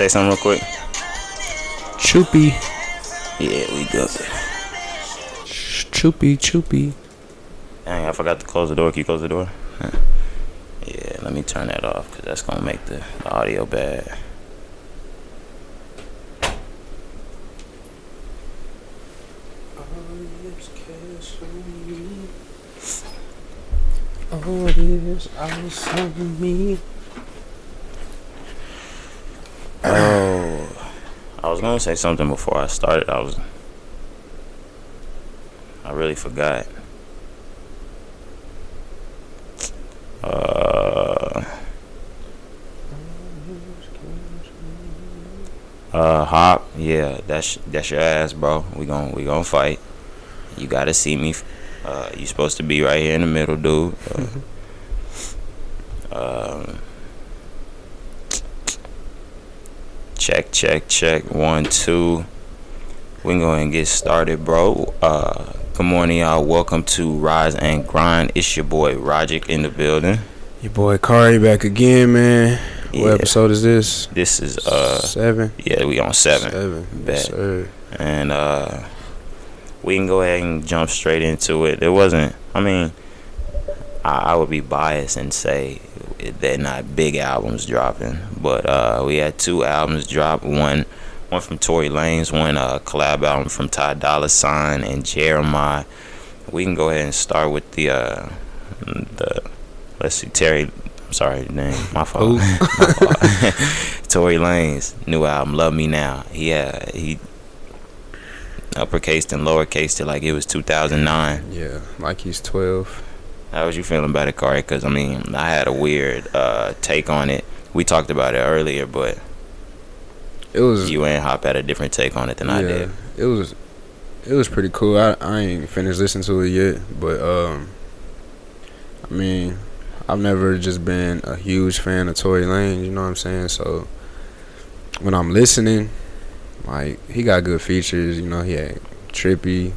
say something real quick? Choopy. Yeah, we good. Choopy, choopy. Dang, I forgot to close the door. Can you close the door? Yeah, let me turn that off because that's gonna make the, the audio bad. Oh, it is Castle Me. Oh, it is ice on me. Oh, I was gonna say something before I started. I was, I really forgot. Uh, uh, hop. Yeah, that's that's your ass, bro. We gon' we gon' fight. You gotta see me. Uh, you supposed to be right here in the middle, dude. Uh, Check, check, check. One, two. We can go ahead and get started, bro. Uh, good morning, y'all. Welcome to Rise and Grind. It's your boy Rogic in the building. Your boy Kari back again, man. What episode is this? This is uh, seven. yeah, we on seven, Seven. Bet. Yes, sir. and uh, we can go ahead and jump straight into it. It wasn't. I mean, I, I would be biased and say they're not big albums dropping, but uh, we had two albums drop. One, one from Tory Lanez, one uh, collab album from Ty Dolla Sign and Jeremih. We can go ahead and start with the uh, the let's see, Terry. I'm sorry, name my fault. Who? My fault. Tory Lanez new album, Love Me Now. Yeah, he uppercased and lowercased it like it was 2009. Yeah, like he's twelve. How was you feeling about it, Corey? Because I mean, I had a weird uh, take on it. We talked about it earlier, but It was. you and Hop had a different take on it than I did. It was. It was pretty cool. I I ain't finished listening to it yet, but um, I mean, I've never just been a huge fan of Tory Lane. You know what I'm saying? So when I'm listening, like he got good features. You know, he had Trippie,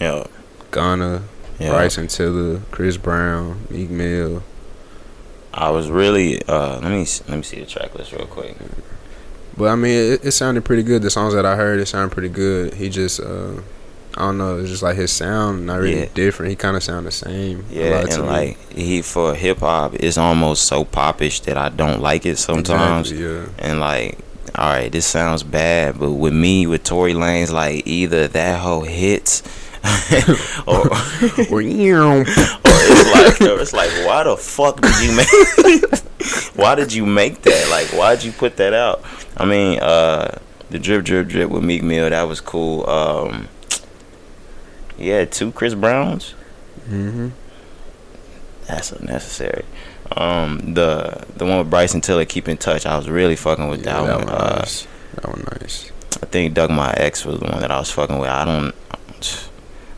Yeah, Gunna, yeah. Bryson Tiller, Chris Brown, Meek Mill. I was really. Uh, let me let me see the track list real quick. But I mean, it, it sounded pretty good. The songs that I heard, it sounded pretty good. He just, uh, I don't know, it's just like his sound not really Yeah. different. He kind of sound the same. Yeah, and me. like he for hip hop, it's almost so popish that I don't like it sometimes. Exactly, yeah. and like all right this sounds bad but with me with Tory Lanez like either that whole hits or, or Or, it's like or it's like why the fuck did you make why did you make that like why'd you put that out I mean uh the drip drip drip with Meek Mill that was cool um yeah two Chris Browns hmm that's unnecessary um the the one with Bryson Tiller keep in touch I was really fucking with Yeah, that, that one one uh, nice. That one nice. I think Doug My Ex was the one that I was fucking with. I don't.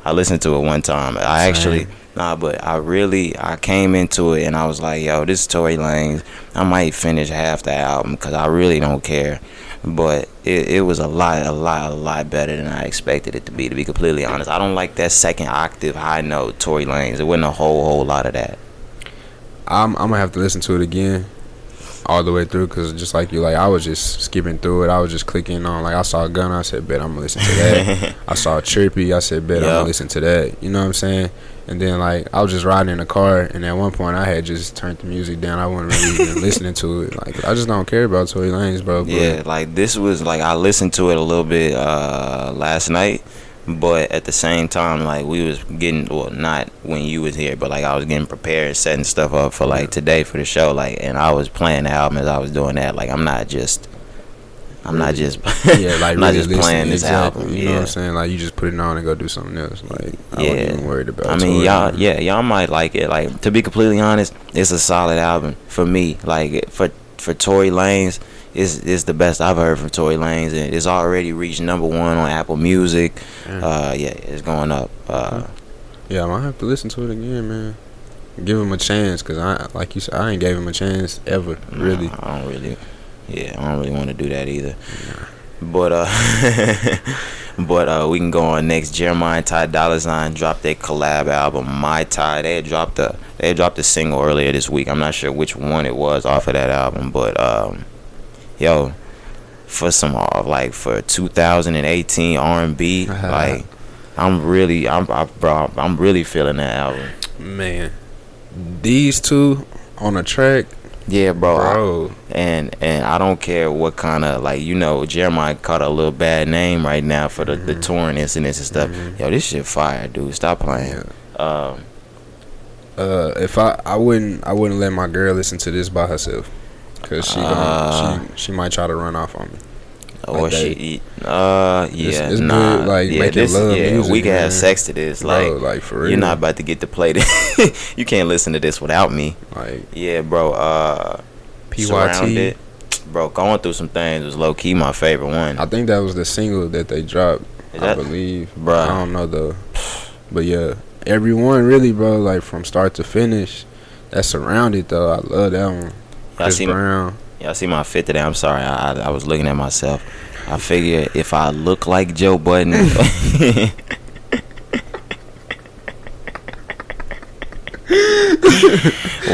I listened to it one time. I Same. actually nah, but I really I came into it and I was like, yo, this is Tory Lanez. I might finish half the album because I really don't care. But it, it was a lot, a lot, a lot better than I expected it to be. To be completely honest, I don't like that second octave high note Tory Lanez. It wasn't a whole whole lot of that. I'm, I'm gonna have to listen to it again, all the way through, cause just like you, like I was just skipping through it. I was just clicking on, like I saw Gunna. I said, bet I'm gonna listen to that. I saw Trippie, I said, bet I'm Yeah. gonna listen to that. You know what I'm saying? And then like I was just riding in the car, and at one point I had just turned the music down. I wasn't really even listening to it. Like I just don't care about Tory Lanez, bro. But Yeah, like this was like I listened to it a little bit uh last night, but at the same time like we was getting well not when you was here, but like I was getting prepared, setting stuff up for like today for the show, like and I was playing the album as I was doing that. Like I'm not just I'm not just yeah, like I'm not really just playing this exactly, album. You know what I'm saying? Like you just put it on and go do something else. Like I Yeah. wasn't even worried about. I mean, y'all, yeah, y'all might like it. Like to be completely honest, it's a solid album for me. Like for for Tory Lanez, is is the best I've heard from Tory Lanez, and it's already reached number one on Apple Music. Yeah. Uh, yeah, it's going up. Uh, Yeah, I might have to listen to it again, man. Give him a chance, cause I, like you said, I ain't gave him a chance ever, really. nah, I don't really. Yeah, I don't really want to do that either. But uh, but uh, we can go on next. Jeremih and Ty Dolla Sign dropped their collab album, MihTy. They had dropped a they had dropped a single earlier this week. I'm not sure which one it was off of that album, but um, yo, for some uh, like for 2018 R&B. like I'm really I'm I, bro I'm really feeling that album. Man, these two on a track. Yeah, bro. Bro. I- and and I don't care what kind of like you know Jeremih caught a little bad name right now for the the Mhm. touring incidents and stuff. Mhm. Yo, this shit fire, dude. Stop playing. Yeah. Um, Uh, if I I wouldn't I wouldn't let my girl listen to this by herself, cause she Uh. she she might try to run off on me. or Like she, uh, yeah, it's nah, good, like, yeah, making this, love yeah, music, we can man. have sex to this. Like, Bro, like for real. you're not about to get to play this. you can't listen to this without me. like Yeah, bro. Uh, PYT. Surrounded. bro, going through some things was low key my favorite one. I think that was the single that they dropped. Is I that- believe. bro. I don't know though. But yeah, everyone really, bro, like from start to finish. That surrounded though. I love that one. Y'all Chris see, Brown. y'all see my fit today. I'm sorry. I, I I was looking at myself. I figure if I look like Joe Budden.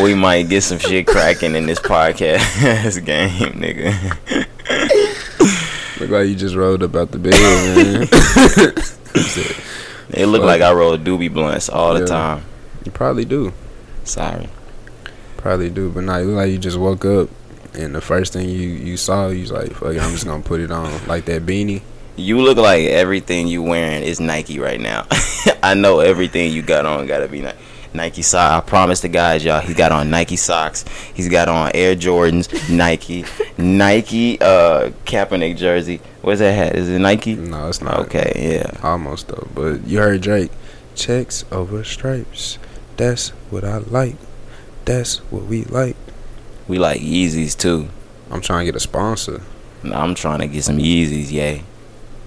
we might get some shit cracking in this podcast game, nigga. Look like you just rolled up out the bed, man. It looked like I roll doobie blunts all the time. you probably do. Sorry. Probably do. But now you look like you just woke up and the first thing you, you saw, you was like, fuck it, I'm just gonna put it on. Like that beanie. You look like everything you wearing is Nike right now. I know everything you got on gotta be Nike. Nike sock. I promise the guys, y'all. He's got on Nike socks. He's got on Air Jordans, Nike, Nike uh Kaepernick jersey. Where's that hat? Is it Nike? No, it's not. Okay, yeah. Almost though. But you heard Drake. Checks over stripes. That's what I like. That's what we like. We like Yeezys too. I'm trying to get a sponsor. No, I'm trying to get some Yeezys, yay.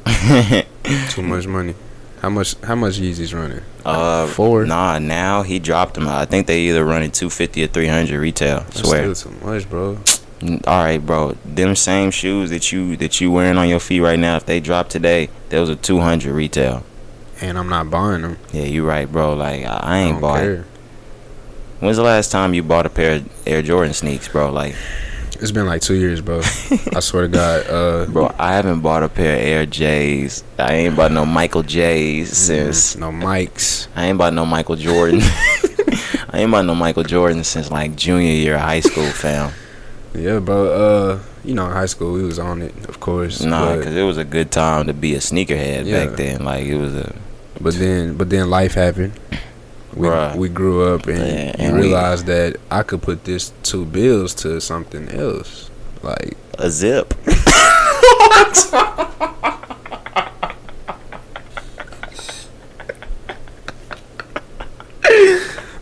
Too much money. How much? How much Yeezys running? uh, Four. Nah, now he dropped them. I think they either running 250 or 300 retail. That's swear. still too much, bro. Mm, All right, bro. Them same shoes that you that you wearing on your feet right now, if they drop today, those are 200 retail. And I'm not buying them. Yeah, you right, bro. Like I, I I ain't don't bought. care. When's the last time you bought a pair of Air Jordan sneaks, bro? Like, It's been like two years, bro. I swear to God. Uh, bro, I haven't bought a pair of Air J's. I ain't bought no Michael J's since. no mics. I ain't bought no Michael Jordan. I ain't bought no Michael Jordan since like junior year of high school, fam. Yeah, bro. Uh, you know, in high school we was on it, of course. Nah, because it was a good time to be a sneakerhead Yeah. back then. Like it was a But then, but then life happened. We Bruh. we grew up and, Yeah, and we- realized that I could put this two bills to something else. Like a zip.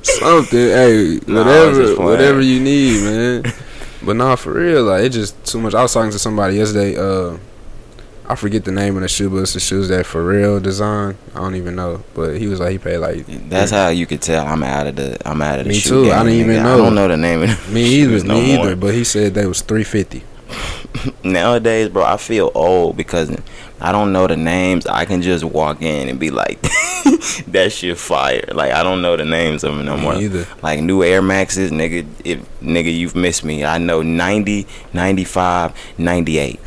something, hey, Nah, whatever, just whatever you need, man. but nah, for real, like it just too much. I was talking to somebody yesterday. Uh, I forget the name of the shoe, but it's the shoes that for real design. I don't even know, but he was like he paid like That's how you could tell I'm out of the I'm out of the Me shoe too, I game, didn't even nigga. know. I don't know the name of the me either, no me more. either. But he said they was three fifty. Nowadays, bro, I feel old because I don't know the names. I can just walk in and be like, "That shit fire!" Like I don't know the names of them no more. Me either. Like new Air Maxes, nigga. If nigga, you've missed me. I know 90, 95, 98.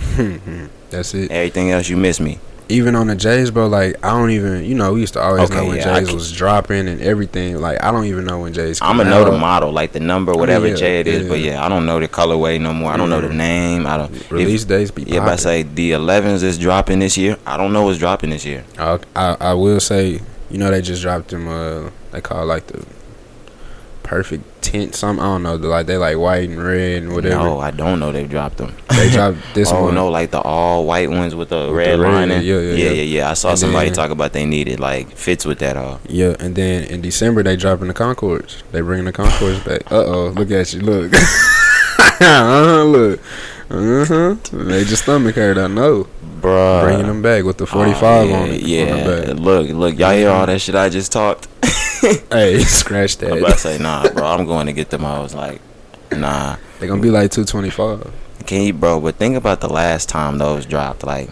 That's it. Everything else, you miss me. even on the J's, bro, like I don't even, you know, we used to always Okay, know when yeah, J's was dropping and everything. Like I don't even know when J's. I'm gonna know the model, like the number, whatever yeah, J it is. yeah. But yeah, I don't know the colorway no more. I don't know the name. I don't. if- Release dates be Yeah, but I say the 11s is dropping this year. I don't know what's dropping this year. I, I I will say, you know, they just dropped them. Uh, they call it like the perfect tint. Some I don't know. like they like white and red and whatever. No, I don't know they've dropped them. They dropped this oh one. no, like the all white ones with the With red red, lining. yeah, yeah, yeah, yeah. yeah, I saw And somebody then- talk about they needed like fits with that all. Yeah, and then in December they dropping the Concords. They bringing the Concords back. Uh oh, look at you, look. uh-huh, look. Uh huh. Made your stomach hurt. I know. Bruh. Bringing them back with the Oh, 45 yeah, on it. Yeah, look, look, y'all hear all that shit I just talked? Hey, scratch that. I'm about to say, nah, bro, I'm going to get them. I was like, nah. They're gonna be like 225. Can you, bro? But think about the last time those dropped. Like,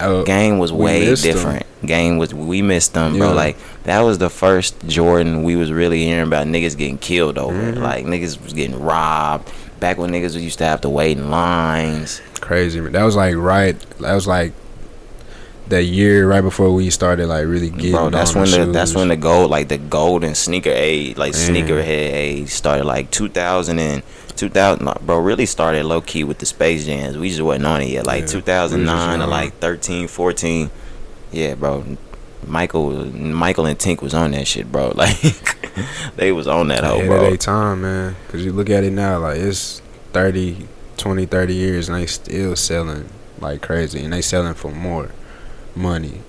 Oh, game was way missed 'em. different. Game was we missed them, bro. Like that was the first Jordan we was really hearing about niggas getting killed over. Mhm. Like niggas was getting robbed. Back when niggas used to have to wait in lines. Crazy, man. That was like right. That was like that year right before we started like really getting. Bro, that's when the shoes. that's when the gold like the golden sneaker age, like Man. sneaker head age started like 2000 and 2000 bro really started low key with the space jams. We just wasn't on it yet. Like Yeah, 2009 to like 13, 14. Yeah, bro. Michael Michael and Tink was on that shit, bro. Like they was on that of bro. time, man. Cause you look at it now, like it's 30, 20, 30 years, and they still selling like crazy, and they selling for more money.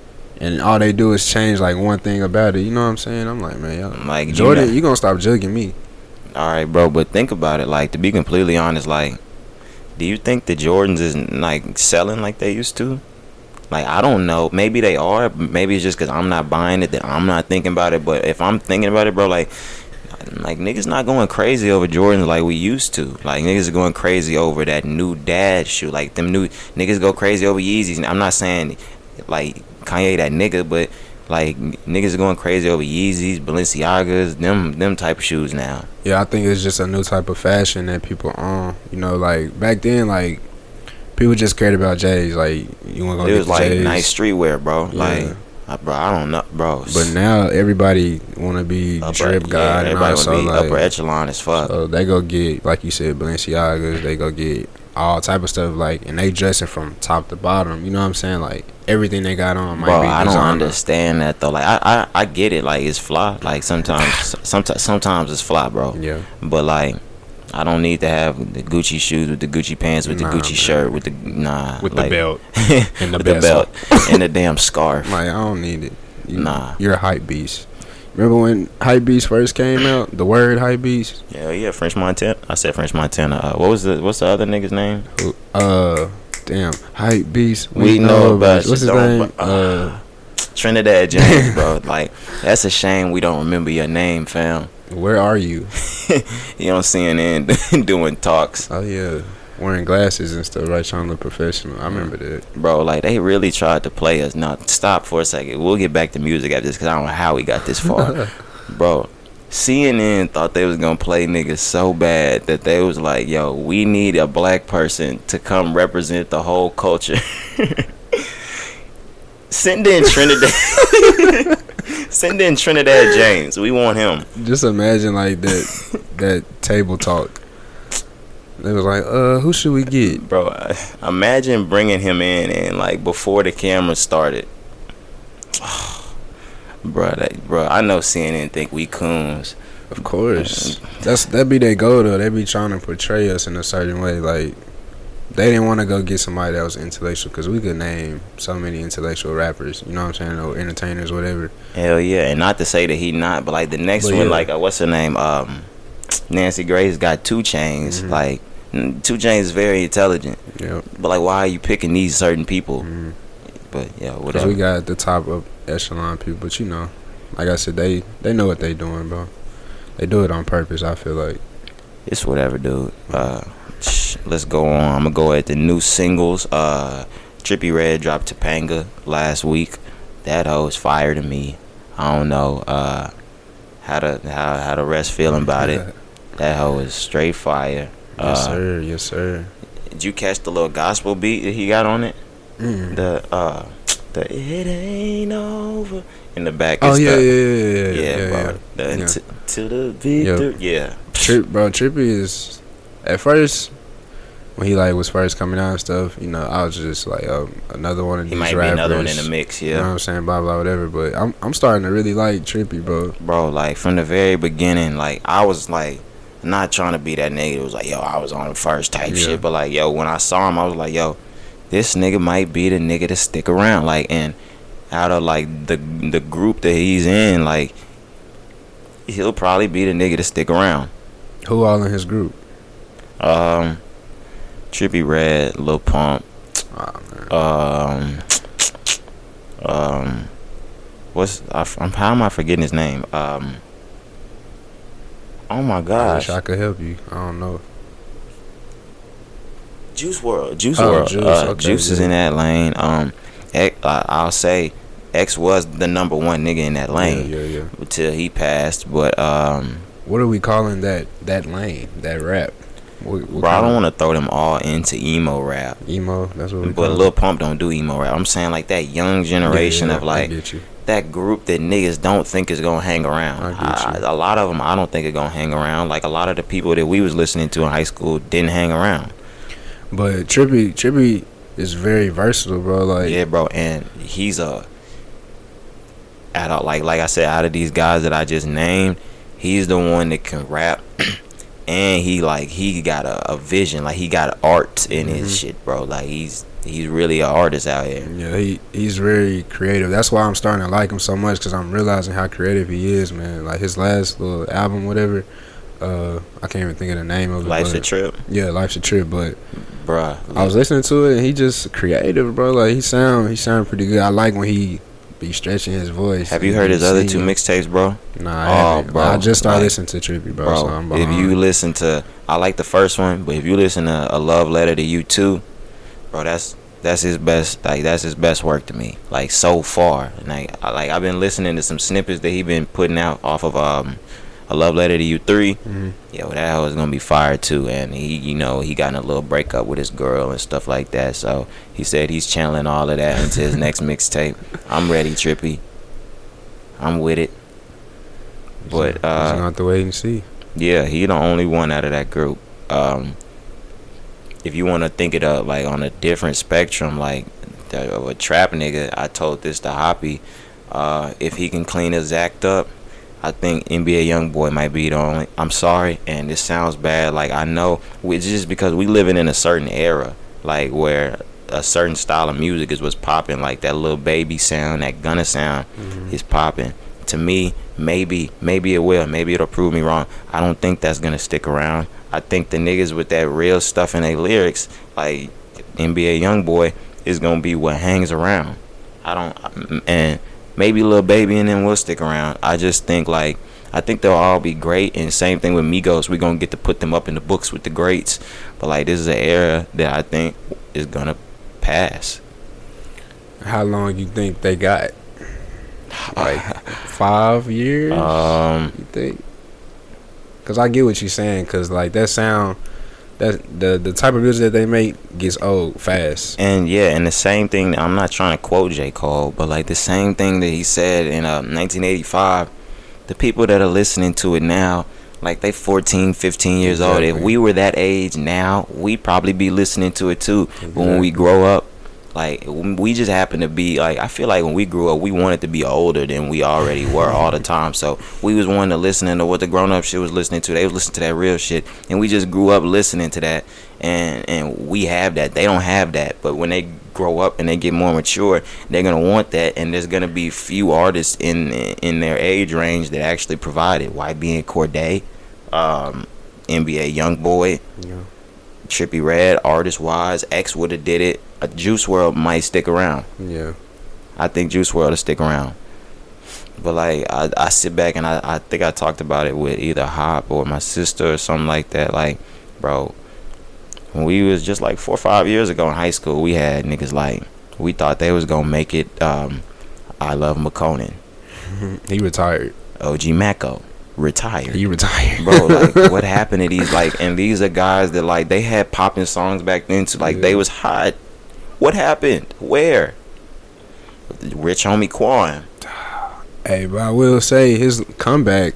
And all they do is change like one thing about it. You know what I'm saying? I'm like, man, y'all, Like you Jordan, know- you gonna stop jugging me? All right, bro, but think about it. Like to be completely honest, like, do you think the Jordans is like selling like they used to? Like I don't know. Maybe they are. Maybe it's just because I'm not buying it that I'm not thinking about it. But if I'm thinking about it, bro, like, like niggas not going crazy over Jordans like we used to. Like niggas are going crazy over that new dad shoe. Like them new niggas go crazy over Yeezys. I'm not saying like Kanye that nigga, but like niggas are going crazy over Yeezys, Balenciagas, them them type of shoes now. Yeah, I think it's just a new type of fashion that people on. You know, like back then, like people just cared about J's. Like you want to go it was like J's. nice streetwear, bro. Yeah. Like, uh, bro, I don't know, bro. But now everybody want to be upper, drip yeah, god and everybody also wanna be like upper echelon as fuck. So they go get, like you said, Balenciagas. They go get all type of stuff, like, and they dressing from top to bottom. You know what I'm saying? Like everything they got on might bro, be I don't understand that though. Like, I, I, I get it. Like, it's fly. Like sometimes, sometimes, sometimes it's fly, bro. Yeah, But like, I don't need to have the Gucci shoes with the Gucci pants with Nah, the Gucci man. shirt with the nah with like, the belt and the, the belt and the damn scarf. Like I don't need it. You, Nah. you're a hype beast. Remember when hype beast first came out? The word hype beast. Yeah, yeah, French Montana. I said French Montana. Uh, what was the what's the other nigga's name? Uh, damn, hype beast. We know about What's his name? Uh, Trinidad James, bro. Like that's a shame we don't remember your name, fam. where are you? You on CNN doing talks, Oh yeah, wearing glasses and stuff, right? Trying to look professional. I remember that. bro. Like they really tried to play us. Now stop for a second. We'll get back to music after this because I don't know how we got this far, bro. CNN thought they was gonna play niggas so bad that they was like, "Yo, we need a black person to come represent the whole culture." Send in Trinidad. Send in Trinidad James. We want him. Just imagine like that that table talk. They was like, uh, who should we get? Bro, imagine bringing him in and like before the camera started. bro, that, bro, I know CNN think we coons. Of course, that's that be their goal though. They be trying to portray us in a certain way. Like they didn't want to go get somebody that was intellectual because we could name so many intellectual rappers. You know what I'm saying? Or entertainers, whatever. Hell yeah, and not to say that he not, but like the next But one, yeah. like uh, what's her name? Um, Nancy Grace got two chains. Mhm. Like two chains is very intelligent, Yep. but like why are you picking these certain people? Mhm. But yeah, whatever. we got the top of echelon people, but you know, like I said, they they know what they doing, bro. They do it on purpose. I feel like. It's whatever, dude. Uh, sh- let's go on. I'm gonna go at the new singles. Uh, Trippie Redd dropped Topanga last week. That hoe is fire to me. I don't know uh, how to how how the rest feeling about it. That hoe is straight fire. Yes, Uh, sir. Yes, sir. Did you catch the little gospel beat that he got on it? Mm. The uh, the it ain't over in the back. Oh yeah, the, yeah, yeah, yeah, yeah, yeah, bro. yeah. The, Yeah. To, to the victor, yeah. Trip, bro, Trippie is at first when he like was first coming out and stuff. You know, I was just like um, another one of He these might be rappers. another one in the mix, You know what yeah. I'm saying? Blah blah whatever. But I'm I'm starting to really like Trippie, bro. Bro, like from the very beginning, like I was like not trying to be that nigga. It was like, yo, I was on the first type Yeah. shit, but like, yo, when I saw him, I was like, yo, this nigga might be the nigga to stick around. Like, and out of like the the group that he's in, like, he'll probably be the nigga to stick around. Who all in his group? Um, Trippie Redd, Lil Pump, Oh um, um, what's I, am how am I forgetting his name? Um, oh my I wish I could help you. I don't know. Juice WRLD, Juice Oh, World, Juice, uh, okay, Juice is in that lane. Um, eh, uh, I'll say X was the number one nigga in that lane Yeah, yeah, yeah. until he passed. But um, What are we calling that that lane? That rap? What, what bro, I don't want to throw them all into emo rap. emo. That's what we But call Lil? Pump don't do emo rap. I'm saying like that young generation yeah, of I like get you. That group that niggas don't think is gonna hang around. I get you. A lot of them I don't think are gonna hang around. Like a lot of the people that we was listening to in high school didn't hang around. But Trippie, Trippie is very versatile, bro. Like, yeah, bro, and he's a out of like like I said, out of these guys that I just named, he's the one that can rap. And he like he got a, a vision, like he got art in his Mhm. shit, bro. Like he's he's really an artist out here. yeah, he he's very creative. That's why I'm starting to like him so much because I'm realizing how creative he is, man. Like his last little album, whatever. Uh, I can't even think of the name of it. Life's a trip, Yeah, life's a trip. But bruh. I was listening to it, and he just creative, bro. Like he sound, he sound pretty good. I like when he be stretching his voice. Have you heard his other two mixtapes, bro? Nah, Oh, I haven't. bro, I just started like- listening to Trippie, bro. Bro, so I'm if you listen to, I like the first one, but if you listen to a love letter to you too, bro, that's that's his best. Like that's his best work to me. Like so far, and like I, like I've been listening to some snippets that he been putting out off of um a love letter to you three. Mhm. Yeah, well, that was gonna be fire too, and he, you know, he got in a little breakup with his girl and stuff like that. So he said he's channeling all of that into his next mixtape. I'm ready, Trippie. I'm with it. But Just gonna uh, have to wait and see. yeah, he the only one out of that group. Um, if you want to think it up like on a different spectrum, like the, a trap nigga, I told this to Hoppy. Uh, if he can clean his act up, I think NBA YoungBoy might be the only. I'm sorry, and this sounds bad. Like I know, it's just because we living in a certain era, like where a certain style of music is what's popping. Like that little baby sound, that Gunna sound, is popping. To me, maybe, maybe it will. Maybe it'll prove me wrong. I don't think that's gonna stick around. I think the niggas with that real stuff in their lyrics, like NBA YoungBoy, is gonna be what hangs around. I don't, and maybe Lil Baby and them will stick around. I just think like I think they'll all be great. And same thing with Migos, we're gonna get to put them up in the books with the greats. But like this is an era that I think is gonna pass. How long you think they got? Like five years? Um, you think? Cause I get what you're saying. Cause like that sound, that the the type of music that they make gets old fast. And yeah, and the same thing. I'm not trying to quote J. Cole, but like the same thing that he said in uh, 1985. The people that are listening to it now, like they 14, 15 years old. If we were that age now, we'd probably be listening to it too. But when we grow up, like we just happen to be like I feel like when we grew up, we wanted to be older than we already were all the time. So we was wanting to listen to what the grown up shit was listening to. They was listening to that real shit, and we just grew up listening to that. And and we have that. They don't have that. But when they grow up and they get more mature, they're gonna want that. And there's gonna be few artists in in their age range that actually provide it. YBN Cordae, um, NBA YoungBoy, Yeah. Trippie Redd, artist wise, X would have did it. Juice WRLD might stick around. Yeah. I think Juice WRLD will stick around. But like I, I sit back and I, I think I talked about it with either Hop or my sister or something like that. Like, bro, when we was just like four or five years ago in high school, we had niggas like we thought they was gonna make it. Um, iLoveMakonnen, He retired. OG Maco, retired. He retired. bro like what happened to these like and these are guys that like they had popping songs back then too like they was hot what happened where rich homie quan Hey, but I will say his comeback.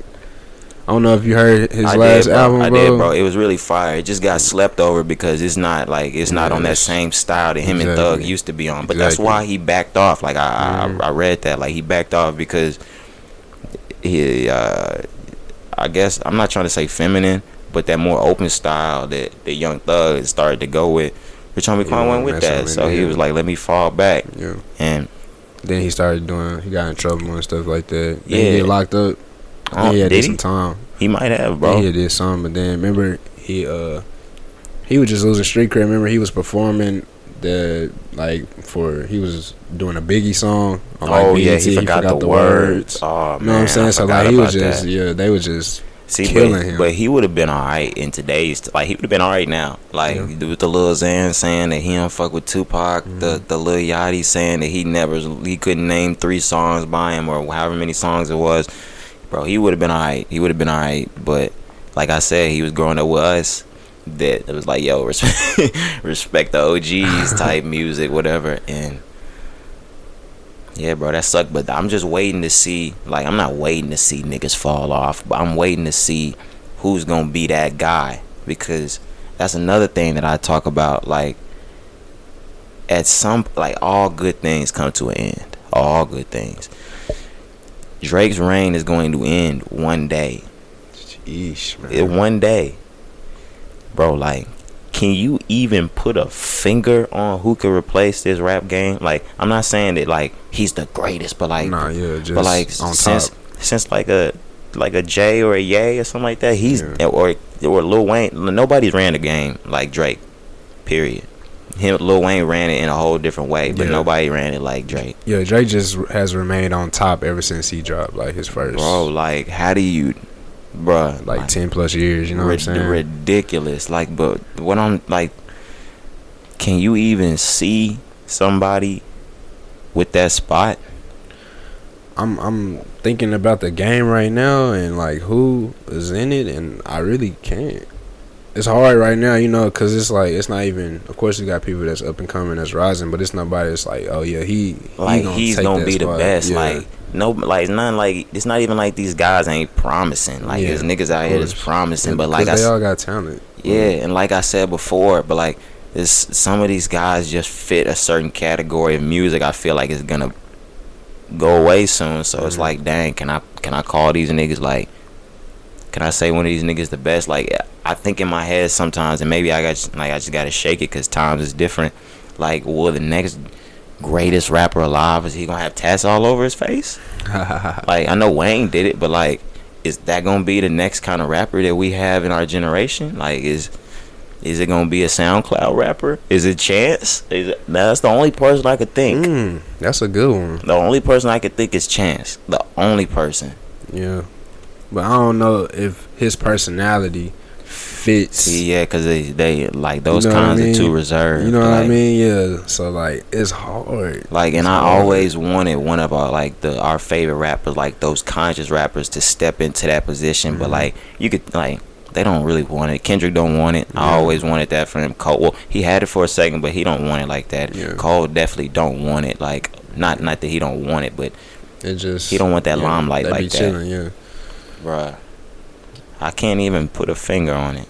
I don't know if you heard his I last did, bro. album, I bro. did, bro. It was really fire. It just got slept over because it's not like it's not on that same style that him and Thug used to be on. But that's why he backed off. Like I, Mhm. I, I read that. Like he backed off because he, uh, I guess I'm not trying to say feminine, but that more open style that the Young Thug started to go with. Rich Homie Quan went with that, so he was like, "Let me fall back," Yeah. and Then he started doing. He got in trouble and stuff like that. Then Yeah. he get locked up. oh, Then he had did he? some time. He might have, Bro. bro. He did some, but then remember he uh he was just losing street cred. Remember he was performing the like for he was doing a Biggie song. On, like, oh yeah, BET. he forgot, the, words. Oh man, You know what I'm saying? So like he was just that. yeah, they was just See, but, but he would have been all right in today's like he would have been all right now. Like Yeah. with the Lil Xan saying that he don't fuck with Tupac, the Mm-hmm. the Lil Yachty saying that he never he couldn't name three songs by him or however many songs it was. Bro, he would have been all right. He would have been all right. But like I said, he was growing up with us. That it was like yo respect respect the OGs type music whatever and. Yeah, bro, that sucked. But I'm just waiting to see. Like, I'm not waiting to see niggas fall off, but I'm waiting to see who's gonna be that guy because that's another thing that I talk about. Like, at some like all good things come to an end. All good things. Drake's reign is going to end one day. Sheesh, man. It, one day, bro. Like, can you even put a finger on who could replace this rap game? Like, I'm not saying that like he's the greatest, but like, nah, yeah, just but like since top. since like a like a Jay or a Ye or something like that, he's Yeah. or or Lil Wayne. Nobody's ran the game like Drake. Period. Him, Lil Wayne ran it in a whole different way, but Yeah. nobody ran it like Drake. Yeah, Drake just has remained on top ever since he dropped like his first, Bro, like, how do you, bruh, like ten plus years. You know what I'm saying? ridiculous. Like, but what I'm like, can you even see somebody with that spot? I'm I'm thinking about the game right now and like who is in it, and I really can't. It's hard right now, you know, because it's like it's not even. Of course, you got people that's up and coming, that's rising, but it's nobody that's like, oh yeah, he he Like he's take gonna be the best. Yeah. Like no, like it's not like it's not even like these guys ain't promising. Like Yeah, there's niggas out here that's promising, but like I they all got talent. Yeah, and like I said before, but like this, some of these guys just fit a certain category of music. I feel like it's gonna go away soon. So it's Mhm. like, dang, can I can I call these niggas like? Can I say one of these niggas the best? Like I think in my head sometimes, and maybe I got like I just gotta shake it because times is different. Like, will the next greatest rapper alive is he gonna have tats all over his face? Like I know Wayne did it, but like, is that gonna be the next kind of rapper that we have in our generation? Like, is is it gonna be a SoundCloud rapper? Is it Chance? Is it, that's the only person I could think. Mm, that's a good one. The only person I could think is Chance. The only person. Yeah, but I don't know if his personality fits. Yeah, because they, they like those You know what I kinds mean? are too reserved. You know what I mean? Yeah. So like, it's hard. Like, and It's I hard. always wanted one of our like the our favorite rappers, like those conscious rappers, to step into that position. But Mhm. like, you could like they don't really want it. Kendrick don't want it. I always wanted that for him. Cole, well, he had it for a second, but he don't want it like that. Yeah. Cole definitely don't want it. Like, not not that he don't want it, but It just He don't want that limelight they like that. chilling, yeah. Bruh, I can't even put a finger on it.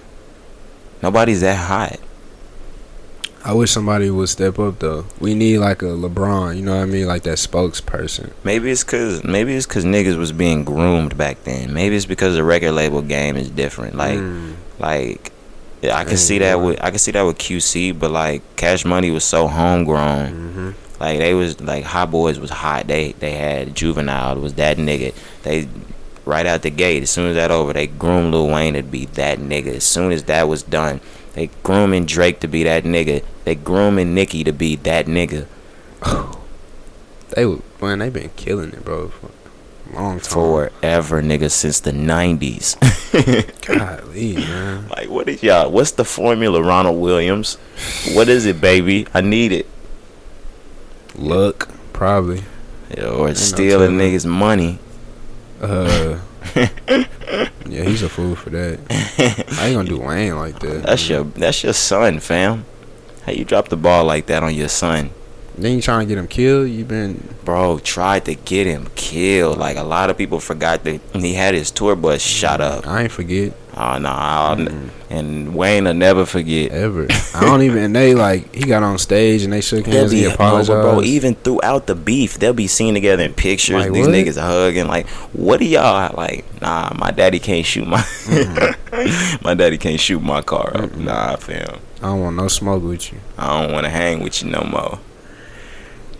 Nobody's that hot. I wish somebody would step up though. We need like a LeBron, you know what I mean, like that spokesperson. Maybe it's cause maybe it's cause niggas was being groomed back then. Maybe it's because the record label game is different. Like Mm. like yeah, I can see that with I can see that with QC, but like Cash Money was so homegrown. hmm Like they was like Hot Boys was hot. They they had Juvenile was that nigga. They right out the gate. As soon as that over, they groomed Lil Wayne to be that nigga. As soon as that was done, they grooming Drake to be that nigga. They grooming Nicki to be that nigga. They would man, they been killing it, bro, for a long time. Forever, nigga, since the nineties. Golly, man. like, what is y'all? What's the formula, Ronald Williams? What is it, baby? I need it. Luck, probably. Yeah, or no stealing telling. niggas' money. Uh Yeah, he's a fool for that. I ain't gonna do Wayne like that. That's your that's your son, fam. How you drop the ball like that on your son? Then you trying to get him killed, you been Bro, tried to get him killed. Like a lot of people forgot that he had his tour bus shot up. I ain't forget Oh no, I'll Mm-mm. and Wayne will never forget. ever. I don't even and they like he got on stage and they shook hands, be he apologized. but bro, even throughout the beef, they'll be seen together in pictures. Like, these what? niggas hugging. Like, what do y'all like? Nah, my daddy can't shoot my. my daddy can't shoot my car up. Mm-mm. Nah, fam. I don't want no smoke with you. I don't want to hang with you no more,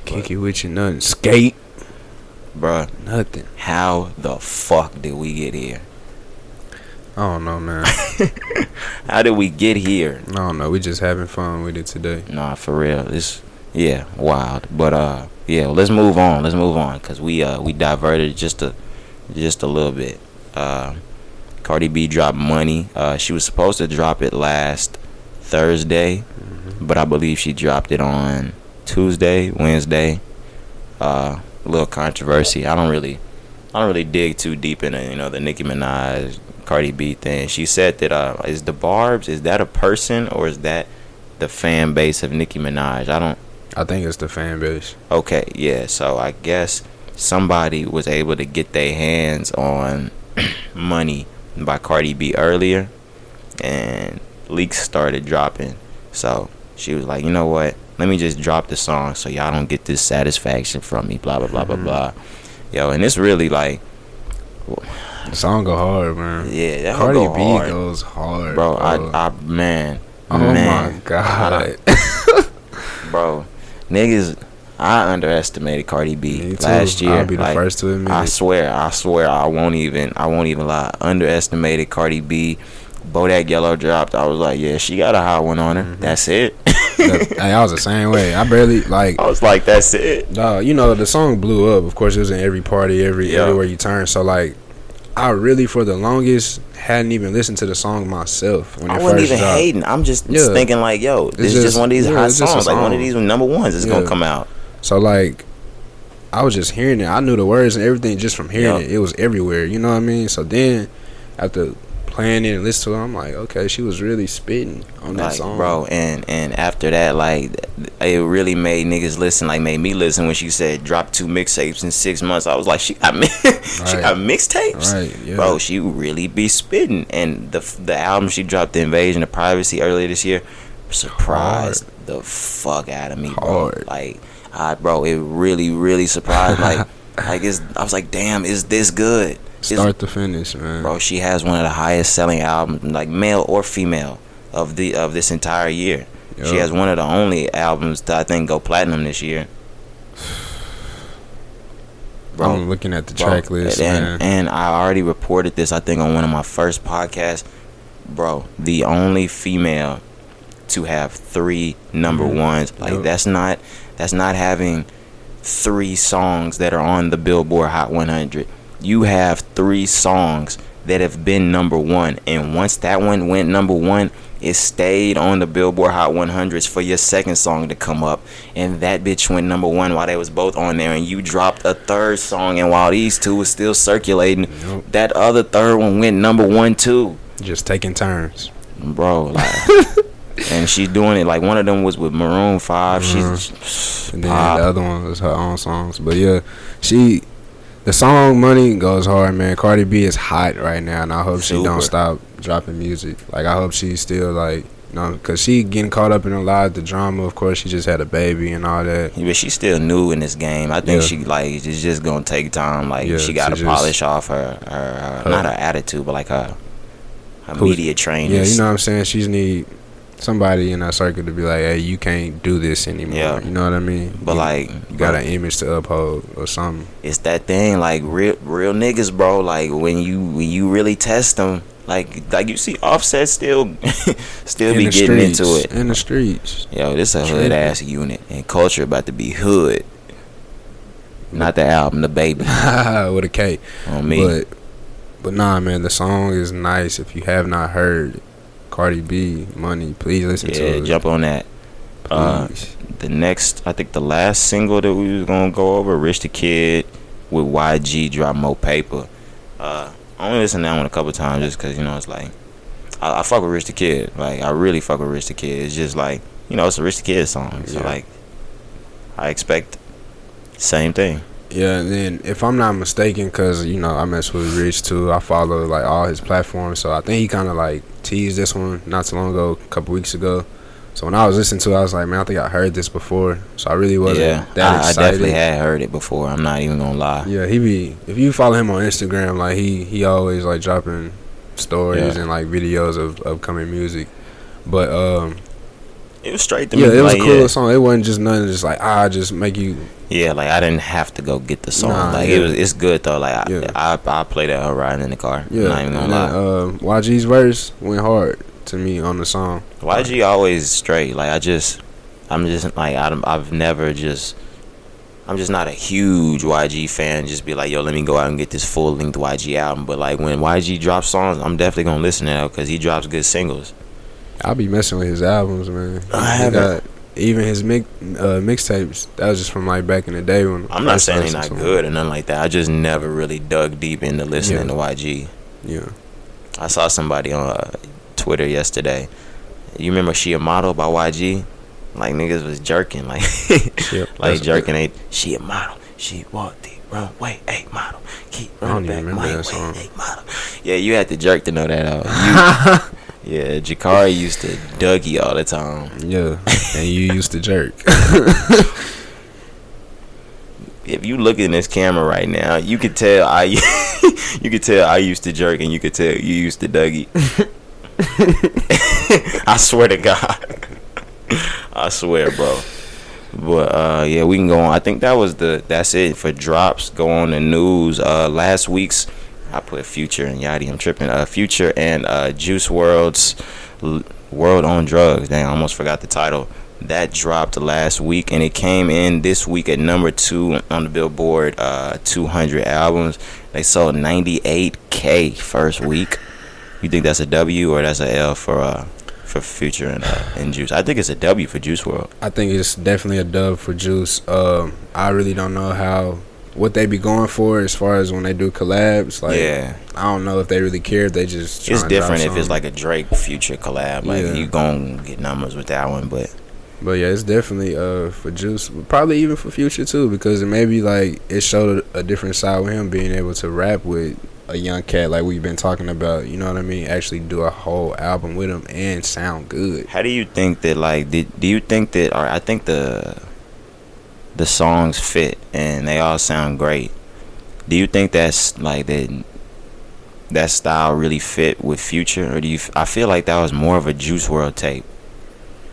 Kick it with you, nothing. Skate, Bruh, nothing. How the fuck did we get here? I don't know, man. How did we get here? I don't know. We just having fun with it today. Nah, for real. It's yeah, wild. But uh, yeah. Let's move on. Let's move on because we uh we diverted just a, just a little bit. Uh, Cardi B dropped Money. Uh, she was supposed to drop it last Thursday, but I believe she dropped it on Tuesday, Wednesday. Uh, a little controversy. I don't really, I don't really dig too deep into you know the Nicki Minaj, Cardi B thing. She said that uh, is the Barb's is that a person or is that the fan base of Nicki Minaj? I don't. I think it's the fan base. Okay, yeah. So I guess somebody was able to get their hands on money by Cardi B earlier, and leaks started dropping. So she was like, you know what? Let me just drop the song so y'all don't get this satisfaction from me. Blah blah blah blah blah. Yo, and it's really like, The song go hard, man. yeah, that Cardi go B hard, goes hard, bro. I, I man, oh man, my god. bro, niggas. I underestimated Cardi B last year. I'll be the Like, first to admit. I swear, I swear, I won't even, I won't even lie. Underestimated Cardi B. Bodak Yellow dropped. I was like, yeah, she got a hot one on her. Mhm. That's it. I was the same way. I barely like. I was like, that's it. Dog, you know the song blew up. Of course, it was in every party, every Yeah. everywhere you turn. So like, I really for the longest hadn't even listened to the song myself when I wasn't even dropped. hating. I'm just Yeah. thinking like, yo, this is just- just one of these yeah, hot just songs. Like one of these number ones is gonna come out. So like, I was just hearing it. I knew the words and everything just from hearing it. It was everywhere. You know what I mean? So then, after playing it and listening to it, I'm like, okay, she was really spitting on that Like, song, bro, and and after that, like, it really made niggas listen. Like, made me listen when she said drop two mixtapes in six months. I was like, she got mi- she got mixtapes. Right? Yeah. bro she really be spitting and the the album she dropped the invasion of privacy earlier this year surprised the fuck out of me bro Hard. like I bro it really really surprised like like it's I was like damn is this good Start to finish, man. bro she has one of the highest selling albums like male or female of the of this entire year she has one of the only albums that I think go platinum this year Bro, I'm looking at the Bro, track list, and, man. and I already reported this, I think, on one of my first podcasts. Bro, the only female to have three number ones. Like Yep. that's not that's not having three songs that are on the Billboard Hot 100. You have three songs that have been number one, and once that one went number one, it stayed on the Billboard Hot 100s for your second song to come up, and that bitch went number one while they was both on there, and you dropped a third song, and while these two was still circulating, Yup. that other third one went number one too, Just taking turns. bro. Like, and she's doing it like one of them was with Maroon 5 She's mm-hmm. And then pop. the other one was her own songs. But yeah, she the song Money goes hard, man. Cardi B is hot right now and I hope she don't stop dropping music. Like I hope she's still like you know, cause she getting caught up in a lot of the drama. Of course, she just had a baby and all that. But she's still new in this game. I think Yeah. she like it's just gonna take time. Like Yeah, she got to to just- polish off her, her, her, Her- not her attitude, but like her, her media training. Yeah, you know what I'm saying. She's need somebody in our circle to be like, hey, you can't do this anymore. Yeah. You know what I mean? But you, like, you got bro, an image to uphold or something. it's that thing. Like real, real niggas, bro. Like when you when you really test them, like like you see Offset still still in be getting streets, into it. In the streets. Yo, this a hood ass unit, and culture about to be hood. Not the album, the baby With a K. on me. But but nah, man, the song is nice. If you have not heard Cardi B, Money, please listen to yeah, it. jump on that. Uh, the next, I think the last single that we was gonna go over, "Rich the Kid" with YG drop more paper. Uh, I only listened to that one a couple times just cause you know it's like I, I fuck with Rich the Kid. Like I really fuck with Rich the Kid. It's just like you know it's a Rich the Kid song. So Yeah. like I expect same thing. Yeah, and then if I'm not mistaken, cause you know I mess with Rich too. I follow like all his platforms, so I think he kind of like teased this one not too long ago, a couple weeks ago. So when I was listening to it, I was like, man, I think I heard this before. So I really wasn't yeah, that I, I definitely had heard it before. I'm not even gonna lie. Yeah, he be if you follow him on Instagram, like he he always like dropping stories Yeah. and like videos of upcoming music. But um It was straight to yeah, me. Yeah, it was like, a cool yeah. song. It wasn't just nothing just like I just make you Yeah, like I didn't have to go get the song. Nah, like yeah. it was, it's good though. Like Yeah. I, I, I played that riding in the car. yeah. not even and gonna then, lie. uh, YG's verse went hard to me on the song. YG always straight. Like I just, I'm just like I, I've never just I'm just not a huge YG fan. Just be like, yo, let me go out and get this full length YG album. But like when YG drops songs, I'm definitely gonna listen to that because he drops good singles. I'll be messing with his albums, man. I haven't- even his mix uh, mixtapes. That was just from like back in the day when I'm not saying he's not good or nothing like that. I just never really dug deep into listening Yeah. to YG. Yeah, I saw somebody on uh, Twitter yesterday. You remember She a Model by YG? Like niggas was jerking, like Yep, like jerking. Ain't she a model? She walk the runway, a model. Keep running back my way, that song. a model. Yeah, you had to jerk to know that out. You, yeah, Jakari used to Dougie all the time. yeah. and you used to jerk. If you look in this camera right now, you could tell I you could tell I used to jerk and you could tell you used to Dougie. I swear to God. I swear, bro. But uh yeah, we can go on. I think that was the that's it for drops. Go on the news. Uh last week's I put Future and Yachty. I'm tripping. Uh Future and uh Juice WRLD's WRLD on Drugs. Dang, I almost forgot the title. That dropped last week and it came in this week at number two on the Billboard uh 200 albums. They sold 98k first week. You think that's a W or that's a L for uh for Future and uh, and Juice? I think it's a W for Juice World. I think it's definitely a dub for Juice. Um, I really don't know how what they be going for as far as when they do collabs. Like, yeah, I don't know if they really care. If they just it's different if it's like a Drake Future collab. Like Yeah. you gonna get numbers with that one, but But yeah, it's definitely uh for Juice, probably even for Future too, because it maybe like it showed a, a different side with him being able to rap with a young cat like we've been talking about. You know what I mean? Actually do a whole album with him and sound good. how do you think that like did, do you think that or I think the the songs fit and they all sound great. Do you think that's like that that style really fit with Future or do you I feel like that was more of a Juice WRLD tape.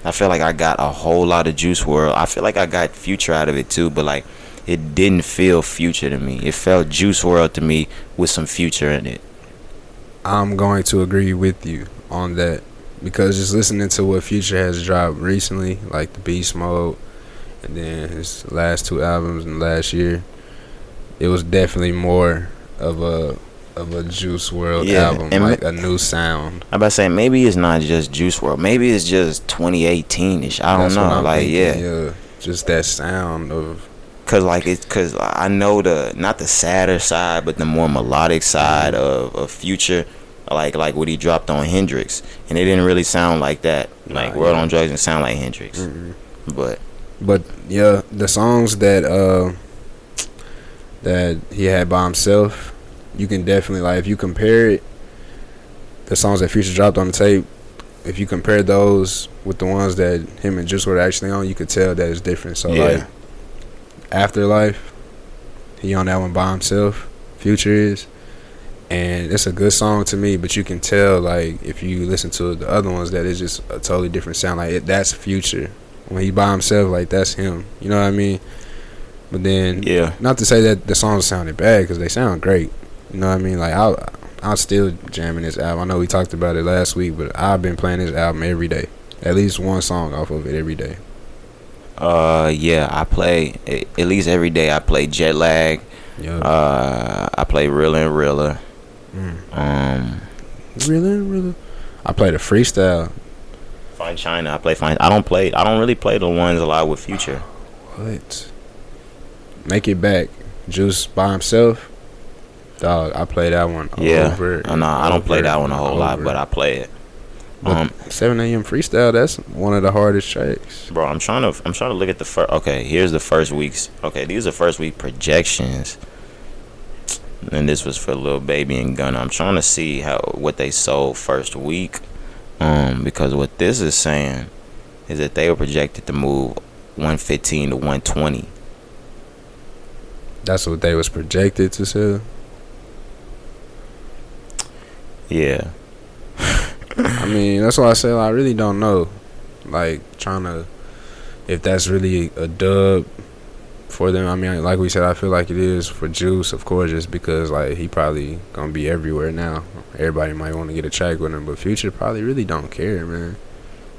I feel like I got a whole lot of Juice WRLD. I feel like I got Future out of it too, but like it didn't feel Future to me. It felt Juice WRLD to me with some Future in it. I'm going to agree with you on that because just listening to what Future has dropped recently, like the Beast Mode, and then his last two albums in last year, it was definitely more of a of a Juice WRLD Yeah, album, and like a new sound. I'm about to say maybe it's not just Juice WRLD. Maybe it's just 2018 ish. I don't That's know. Like thinking, yeah, yeah, just that sound of cause like it's cause I know the not the sadder side, but the more melodic side mm-hmm. of, of Future. Like like what he dropped on Hendrix, and it didn't really sound like that. Like Nah, World yeah. on Drugs didn't sound like Hendrix, mm-mm. but But yeah, the songs that uh that he had by himself, you can definitely like if you compare it, the songs that Future dropped on the tape, if you compare those with the ones that him and Juice were actually on, you could tell that it's different. So Yeah. like Afterlife, he on that one by himself, Future is. And it's a good song to me, but you can tell like if you listen to the other ones that it's just a totally different sound. Like it, that's Future when he by himself, like that's him. You know what I mean? But then, yeah, not to say that the songs sounded bad because they sound great. You know what I mean? Like I, I'm still jamming this album. I know we talked about it last week, but I've been playing this album every day. At least one song off of it every day. uh, yeah. I play at least every day. I play Jet Lag. Yeah. Uh, I play Realer and Realer. mm. Um, Really, really. I played a freestyle. Fine China. I play Fine. I don't play. I don't really play the ones a lot with Future. What? Make it back. Juice by himself. Dog, I play that one Yeah. over. No, I don't play that one a whole and lot, but I play it. But Um, 7 a.m. freestyle. That's one of the hardest tracks. bro, I'm trying to. I'm trying to look at the first. Okay, here's the first week's. Okay, these are first week projections. And this was for Lil Baby and Gunna. I'm trying to see how what they sold first week. Um, because what this is saying is that they were projected to move 115 to 120. That's what they was projected to sell. Yeah. I mean, that's why I said I really don't know. Like trying to, if that's really a dub for them. I mean, like we said, I feel like it is for Juice, of course, just because like he probably gonna be everywhere now. Everybody might want to get a track with him, but Future probably really don't care, man.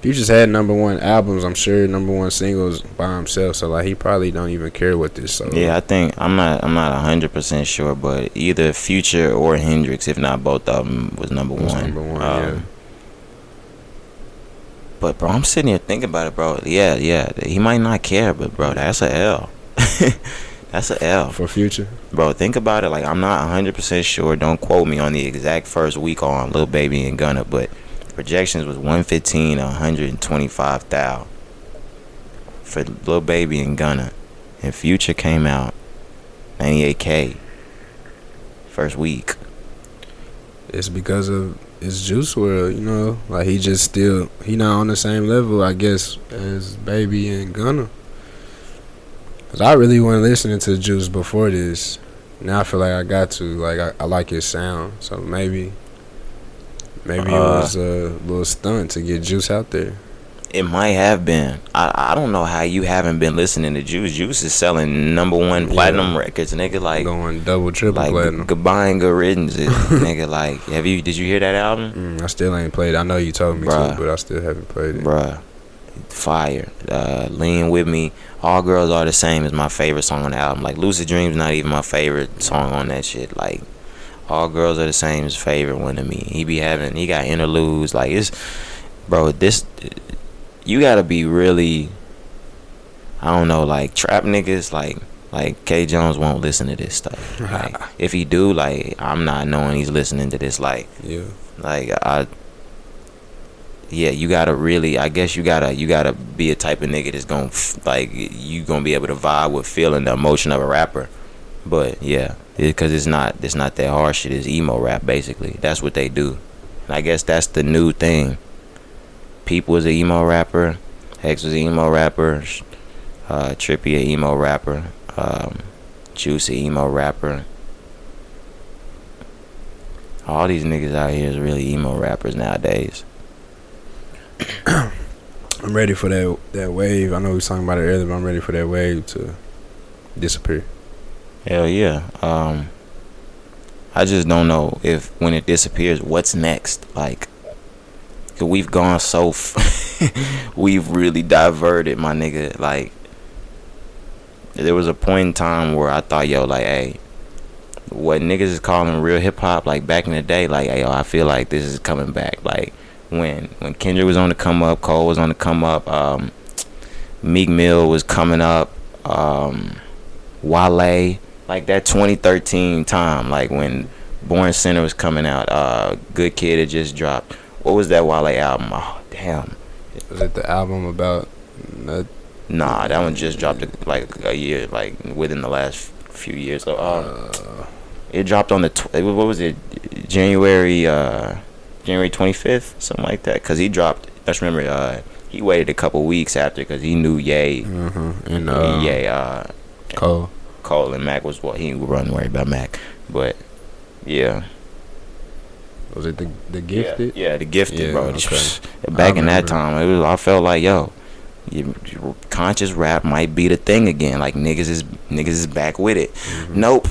Future's had number one albums, I'm sure number one singles by himself. So like he probably don't even care what this. So Yeah, I think I'm not. I'm not hundred percent sure, but either Future or Hendrix, if not both of them, was number Was one. number one, Um, yeah. But bro, I'm sitting here thinking about it, bro. Yeah, yeah, he might not care, but bro, that's a L. that's a L, for Future. bro. Think about it. Like I'm not hundred percent sure. Don't quote me on the exact first week on Lil Baby and Gunna, but projections was 115 to 125 thou for Lil Baby and Gunna, and Future came out 98k first week. It's because of it's Juice WRLD, you know. Like he just still he not on the same level, I guess, as Baby and Gunna. Cause I really wasn't listening to Juice before this. Now I feel like I got to. Like I, I like his sound, so maybe, maybe it Uh, was a little stunt to get Juice out there. It might have been. I I don't know how you haven't been listening to Juice. Juice is selling number one Yeah. platinum records, nigga. Like Going double, triple like platinum. goodbye and good riddance, nigga. Like, have you? Did you hear that album, Mm, I still ain't played. it. I know you told me Bruh. to, but I still haven't played it. bruh? Fire. Uh, Lean with me. All girls are the same is my favorite song on the album. Like Lucid Dreams, not even my favorite song on that shit. Like all girls are the same is favorite one to me. He be having he got interludes. Like it's bro. This you gotta be really. I don't know, like trap niggas, like like K Jones won't listen to this stuff. Like if he do, like I'm not knowing he's listening to this. Like Yeah. like I yeah, you gotta really I guess you gotta you gotta be a type of nigga that's gonna like you gonna be able to vibe with feeling the emotion of a rapper. But yeah, because it's not it's not that hard shit. It's emo rap basically. That's what they do. And I guess that's the new thing. People was an emo rapper. Hex was an emo rapper. Uh, Trippie a emo rapper. Um, Juice a emo rapper. All these niggas out here is really emo rappers nowadays. I'm ready for that that wave. I know we was talking about it earlier, but I'm ready for that wave to disappear. Hell yeah. Um, I just don't know if when it disappears, what's next? Like, 'cause we've gone so, f- we've really diverted, my nigga. Like, there was a point in time where I thought, yo, like, hey, what niggas is calling real hip hop, like back in the day, like, hey, yo, I feel like this is coming back. Like, when when Kendrick was on the come up, Cole was on the come up, um, Meek Mill was coming up, um, Wale, like that 2013 time, like when Born Sinner was coming out, uh, Good Kid had just dropped. What was that Wale album? Oh, damn. Was it the album about? Uh, Nah, that one just dropped like a year, like within the last few years. So, uh, uh, it dropped on the tw- what was it? January, uh, January 25th, something like that. Cause he dropped. Let's remember, uh, he waited a couple weeks after, cause he knew Ye, uh-huh. And uh, Ye, uh, Cole. Cole and Mac was what he wasn't worried about Mac, but yeah. Was it the the gifted? Yeah, yeah the gifted, Yeah, bro. okay. Back in that time, it was. I felt like, yo, you, conscious rap might be the thing again. Like niggas is niggas is back with it. Mhm. Nope.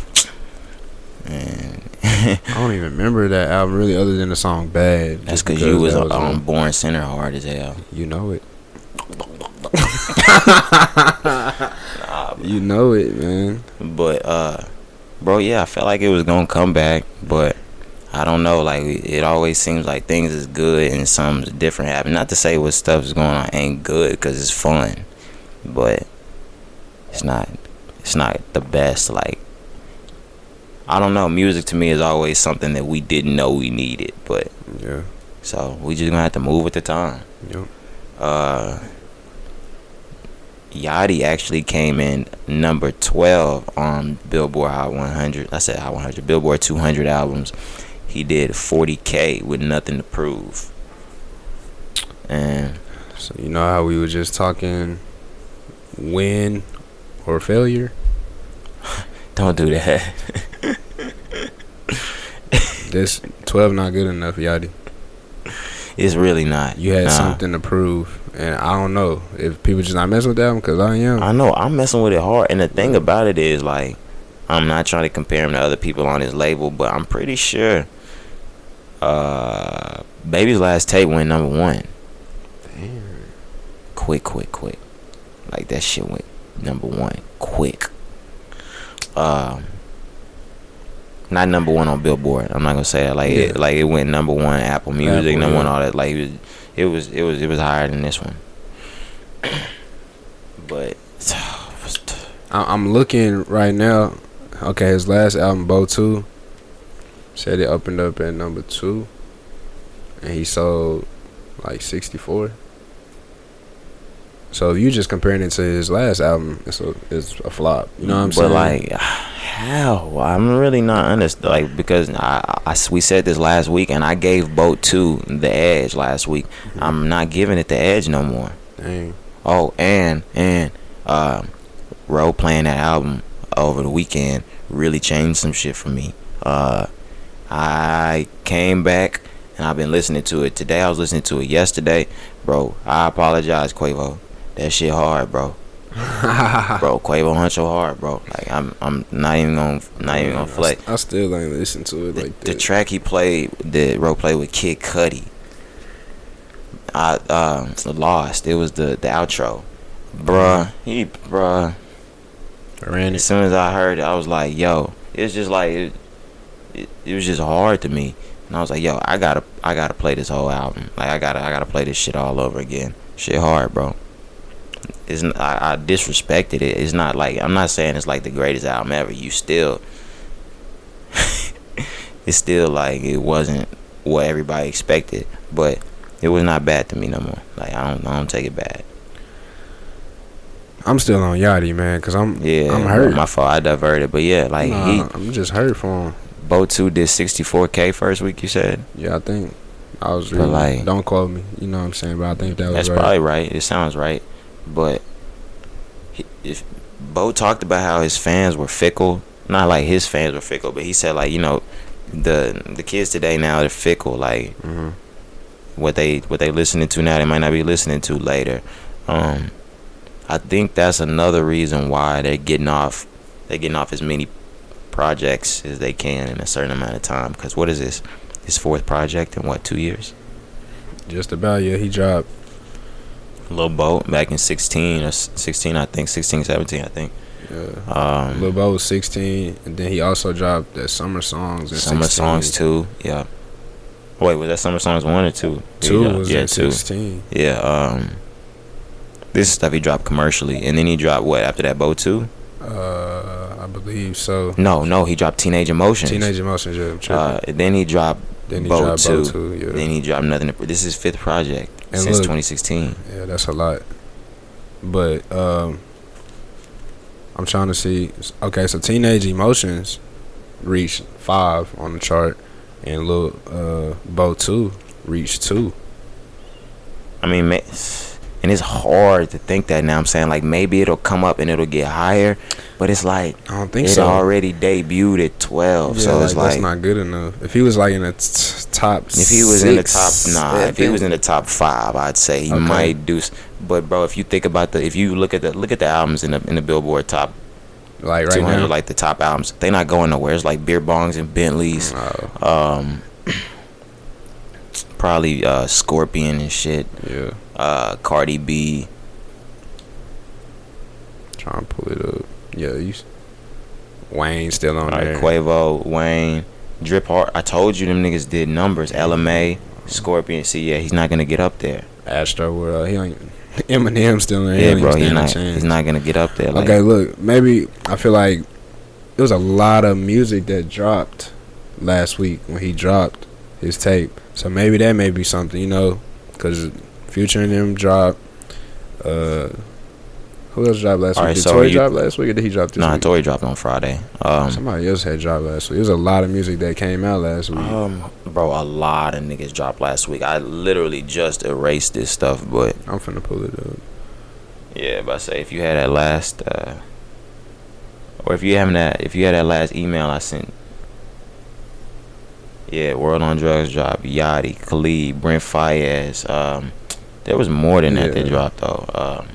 I don't even remember that album really, other than the song "Bad." that's just because you was, that um, Born Sinner hard as hell. You know it. Nah, You know it, man. But uh, bro, yeah, I felt like it was gonna come back, but I don't know. Like it always seems like things is good and something's different happen. Not to say what stuff is going on ain't good because it's fun, but it's not. It's not the best. Like I don't know. Music to me is always something that we didn't know we needed, but Yeah. so we just gonna have to move with the time. Yep. Uh, Yachty actually came in number 12 on Billboard Hot 100. I said Hot 100. Billboard 200 albums. He did 40K with nothing to prove. And So you know how we were just talking win or failure. Don't do that. This twelve not good enough, Yachty. it's really not. You had Nah. something to prove, and I don't know if people just not messing with that one because I am. I know. I'm messing with it hard. And the thing about it is, like, I'm not trying to compare him to other people on his label, but I'm pretty sure uh, Baby's last tape went number one. Damn. quick, quick, quick. Like that shit went number one quick. Um, not number one on Billboard. I'm not gonna say that. Like it, like it went number one Apple Music, Apple, number one all that. Like it was, it was, it was, it was higher than this one. but I'm looking right now. Okay, his last album, Bo Two, said it opened up at number two, and he sold like 64. So if you just comparing it to his last album, it's a it's a flop. You know what I'm but saying? like, how? I'm really not understand. Like because I, I, we said this last week, and I gave Boat Two the edge last week. Mm-hmm. I'm not giving it the edge no more. Dang. Oh, and and um, Ro playing that album over the weekend really changed some shit for me. Uh, I came back and I've been listening to it today. I was listening to it yesterday, bro. I apologize, Quavo. That shit hard, bro. bro, Quavo Huncho hard, bro. Like I'm, I'm not even gonna, not even gonna flex. I still ain't listen to it The, like the track he played, the role play with Kid Cudi. I um lost. It was the the outro, bruh. He bruh. Ran As soon as I heard it, I was like, yo. It's just like it, it. It was just hard to me, and I was like, yo, I gotta, I gotta play this whole album. Like I gotta, I gotta play this shit all over again. Shit hard, bro. It's I, I disrespected it. It's not like I'm not saying it's like the greatest album ever. You still, it's still like it wasn't what everybody expected, but it was not bad to me no more. Like I don't, I don't take it bad. I'm still on Yachty, man, cause I'm Yeah, I'm hurt. My fault. I diverted, but yeah, like Nah, he I'm just hurt for him. Bo two did 64k first week. You said Yeah, I think I was But, reading. like- don't quote me. You know what I'm saying, but I think that was that's right. probably right. It sounds right, but he, if Bo talked about how his fans were fickle, not like his fans were fickle, but he said like you know the the kids today now they're fickle. Like hmm what they what they listening to now they might not be listening to later. Um, I think that's another reason why they're getting off they're getting off as many projects as they can in a certain amount of time. Because what is this? His fourth project in what two years? Just about yeah. He dropped. Lil Boat back in 16 or 16 I think 16 17 I think Yeah. um Lil Bo was 16, and then he also dropped that summer songs. In summer 16. songs too yeah wait was that summer songs one or two Two Yeah, was yeah in two 16. yeah um this is stuff he dropped commercially and then he dropped what after that Boat 2 Uh, I believe so. no no he dropped Teenage Emotions Teenage Emotions, yeah. Uh then he dropped then he Bo dropped 2 Bo 2, yeah. then he dropped nothing to, this is his fifth project And since look- 2016 Yeah, that's a lot. But um I'm trying to see okay, so Teenage Emotions reached five on the chart and Lil uh Bo two reached two. I mean, and it's hard to think that now. I'm saying like maybe it'll come up and it'll get higher, but it's like I don't think it so. already debuted at 12, yeah, so like, it's that's like not good enough. If he was like in the t- top if he was in the top, nah, if he was in the top five, I'd say he Okay. might do. But bro, if you think about the, if you look at the look at the albums in the in the Billboard top like right 200, now like the top albums, they not going nowhere. It's like beer bongs and Bentleys, Oh, um, probably uh, Scorpion and shit, yeah. Uh, Cardi B. Trying to pull it up. Yeah, you Wayne still on All right, there. Quavo, Wayne, Drip Hard. I told you them niggas did numbers. LMA, Scorpion. See, yeah, he's not gonna get up there. Astroworld. He ain't Eminem still in there. Yeah, He ain't bro, he's stand a not. He's not gonna get up there. Like, okay, look, maybe I feel like there was a lot of music that dropped last week when he dropped his tape. So maybe that may be something, you know, because Future and them dropped. Uh, who else dropped last All week? right, did so Tory you- drop last week, or did he drop this week? Nah, week? Tory dropped on Friday. Um, Somebody else had dropped last week. There was a lot of music that came out last week. um, bro, a lot of niggas dropped last week. I literally just erased this stuff, but I'm finna pull it up. yeah, but I say if you had that last, uh, or if you haven't that, if you had that last email I sent. Yeah, World on Drugs dropped. Yachty, Khalid, Brent Faiyaz. Um, there was more than that that dropped though. Um,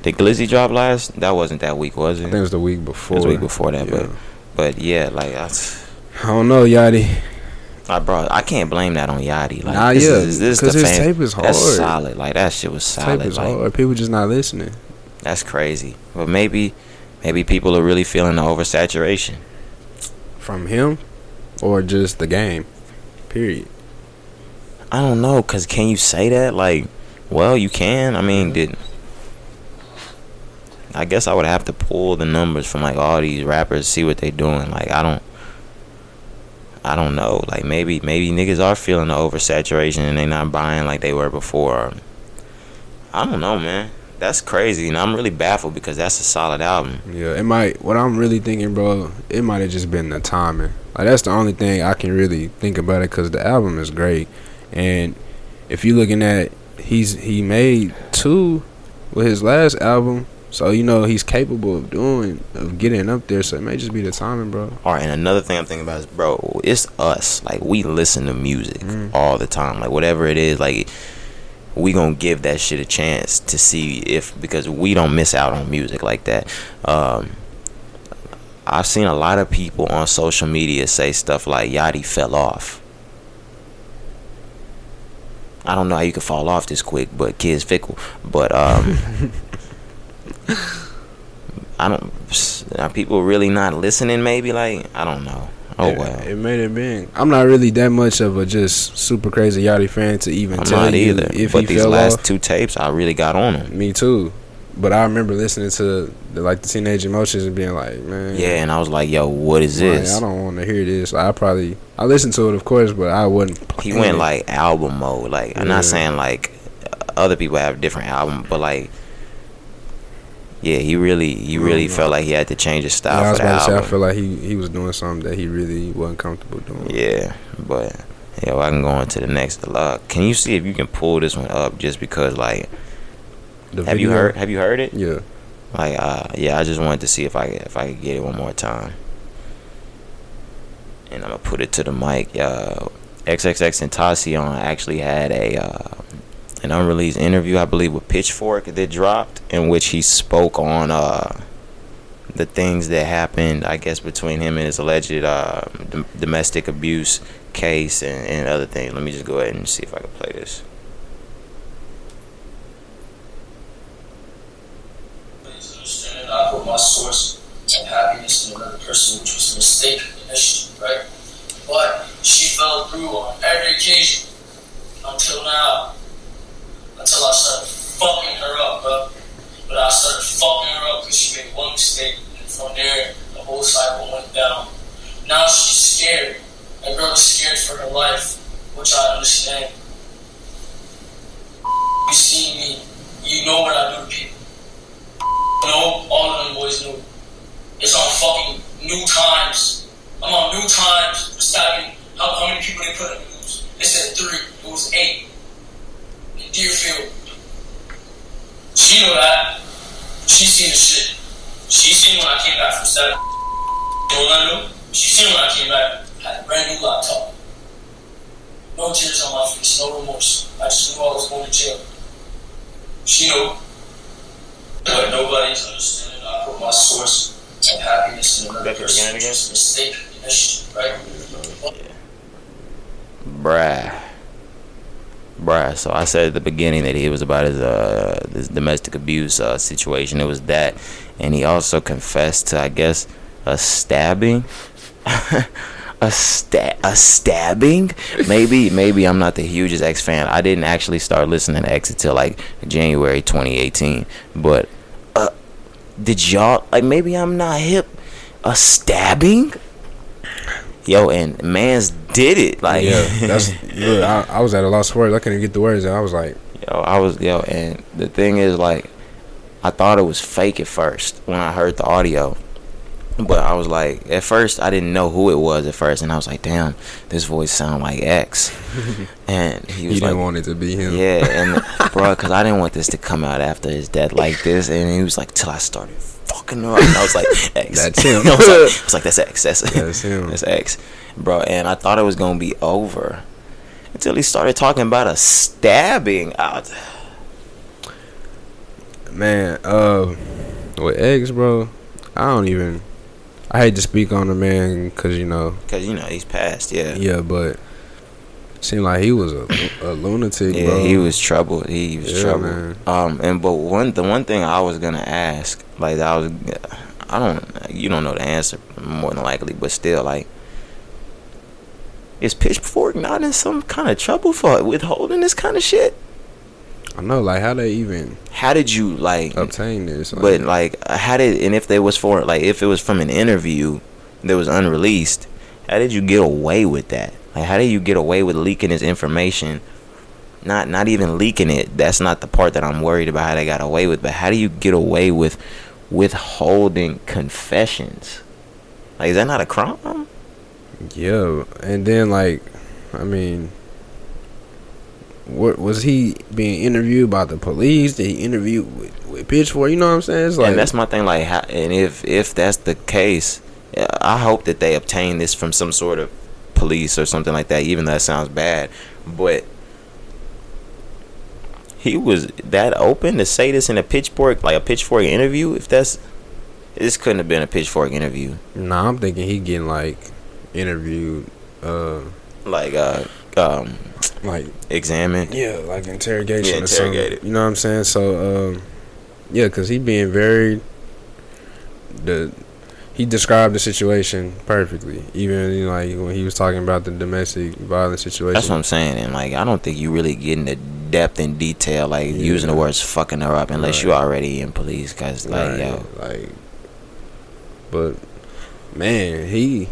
did Glizzy drop last? That wasn't that week, was it? I it? think it was the week before. It was the week before that, Yeah. but but yeah, like I, I don't know, Yachty. I bro, I can't blame that on Yachty. Like, Nah, this yeah, is, this is 'cause the his fam- tape is hard. That's solid. Like that shit was solid. Type is like hard. People just not listening. that's crazy. But maybe, maybe people are really feeling the oversaturation. From him, or just the game. Period. I don't know, cause can you say that? Like, well, you can. I mean, did I guess I would have to pull the numbers from like all these rappers, see what they're doing. Like, I don't, I don't know. Like, maybe maybe niggas are feeling the oversaturation and they're not buying like they were before. I don't know, man. That's crazy, and I'm really baffled because that's a solid album. Yeah, it might. What I'm really thinking, bro, it might have just been the timing. Like that's the only thing I can really think about it because the album is great, and if you're looking at, he's he made two with his last album, so you know he's capable of doing of getting up there. So it may just be the timing, bro. All right, and another thing I'm thinking about is, bro, it's us. Like we listen to music Mm. all the time. Like whatever it is, like we gonna give that shit a chance to see if because we don't miss out on music like that. Um, I've seen a lot of people on social media say stuff like Yachty fell off. I don't know how you could fall off this quick, but kids fickle. But um, I don't. Are people really not listening? Maybe like I don't know. Oh it, well. it may have been. I'm not really that much of a just super crazy Yachty fan to even I'm tell not you either. if but he these fell last off. two tapes, I really got on them. Me too. But I remember listening to the, like the Teenage Emotions and being like, man, Yeah, and I was like, "Yo, what is like, this?" I don't want to hear this. I probably I listened to it, of course, but I wouldn't. he went it. like album mode. Like I'm not saying like other people have different album, but like yeah, he really he really felt like he had to change his Yeah, style I was about to say, I album. feel like he he was doing something that he really wasn't comfortable doing. Yeah, but yeah, well, I can go on to the next. Uh, can you see if you can pull this one up? Just because, like, The have you heard? Have you heard it? Yeah. Like, uh, yeah, I just wanted to see if I if I could get it one more time. And I'm gonna put it to the mic. Uh, XXXTentacion actually had a uh, an unreleased interview, I believe, with Pitchfork that dropped, in which he spoke on uh, the things that happened, I guess, between him and his alleged uh, dom- domestic abuse case and, and other things. Let me just go ahead and see if I can play this. Please understand, I put my source of happiness in another person, which was a mistake initially, right? But she fell through on every occasion until now. Until I started fucking her up, bro. But I started fucking her up because she made one mistake, and from there, the whole cycle went down. Now she's scared. That girl is scared for her life, which I understand. You see me, you know what I do to people. No, all of them boys knew. It's on fucking new times. I'm on new times stabbing. How, how many people they put in the news? They said three. It was eight. In Deerfield. She knew that. She seen the shit. She seen when I came back from stabbing. You know what I knew? She seen when I came back. Had a brand new laptop. No tears on my face. No remorse. I just knew I was going to jail. She knew. But nobody's understanding. I put my source and happiness in another Back to the person. beginning again? It's mistake initially, right? Bruh. Bruh. So I said at the beginning that he was about his uh this domestic abuse uh situation. It was that, and he also confessed to I guess a stabbing. a sta- a stabbing maybe maybe i'm not the hugest x fan i didn't actually start listening to x until like january 2018 but did y'all like maybe i'm not hip a stabbing yo and man's did it like yeah, that's look, I, I was at a loss for words. I couldn't get the words out. I was like, Yo, I was yo, and the thing is, like, I thought it was fake at first when I heard the audio, but I was like, at first I didn't know who it was at first, and I was like, damn, this voice sound like X, and he was didn't like, want it to be him. yeah, and bro, because I didn't want this to come out after his death like this, and he was like, till I started fucking her up, and I was like, X, That's him. I, was like, I was like, that's X, that's That's him. that's X, bro, and I thought it was gonna be over until he started talking about a stabbing out. Man, uh, with X, bro, I don't even. I hate to speak on the man because you know, Cause you know he's passed, yeah. yeah, but Seemed like he was a, a lunatic, Yeah, bro. he was troubled. He was Yeah, troubled. man. Um, and but one the one thing I was gonna ask, like I was, I don't, you don't know the answer more than likely, but still, like, is Pitchfork not in some kind of trouble for withholding this kind of shit? I know, like how they even How did you like? obtain this. Like, But like, how did and if they was for like if it was from an interview that was unreleased, how did you get away with that? Like, how did you get away with leaking this information? Not not even leaking it. That's not the part that I'm worried about. How they got away with. But how do you get away with withholding confessions? Like, is that not a crime? yeah, and then like, I mean, what was he being interviewed by the police? Did he interview with, with Pitchfork? You know what I'm saying? It's like and that's my thing. Like, how, and if if that's the case, I hope that they obtain this from some sort of police or something like that. Even though that sounds bad, but he was that open to say this in a pitchfork, like a pitchfork interview. If that's this couldn't have been a pitchfork interview. Nah, I'm thinking he getting like interviewed, uh, Like, uh, um, like examined. yeah, like interrogation Yeah, interrogated. You know what I'm saying? So, um, yeah, cause he being very the he described the situation perfectly. Even you know, like when he was talking about the domestic violence situation. That's what I'm saying, and like I don't think you really get into depth and detail, like using the words "fucking her up," unless you Right. already in police, cause like Right, yo, like, but man, he,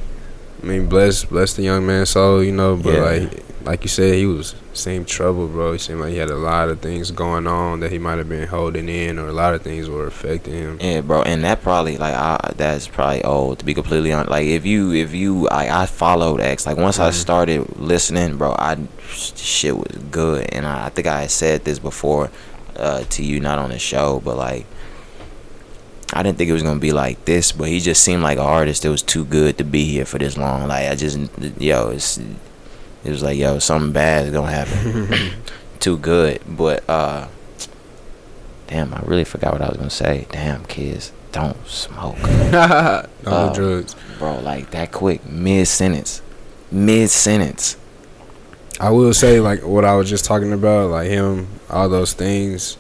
I mean, bless bless the young man soul, you know. But Yeah. like, like you said, he was same trouble, bro. He seemed like he had a lot of things going on that he might have been holding in, or a lot of things were affecting him. Yeah, bro, and that probably like I, that's probably old to be completely honest. Like if you if you I I followed X like once I Mhm. started listening, bro, I shit was good, and I, I think I had said this before uh, to you, not on the show, but like I didn't think it was gonna be like this, but he just seemed like an artist that was too good to be here for this long. Like I just yo, it's it was like yo, something bad is gonna happen. too good, but uh. Damn, I really forgot what I was gonna say. Damn, kids, don't smoke, no Oh. drugs. bro. Like that quick, mid sentence, mid sentence. I will say, like what I was just talking about, like him, all those things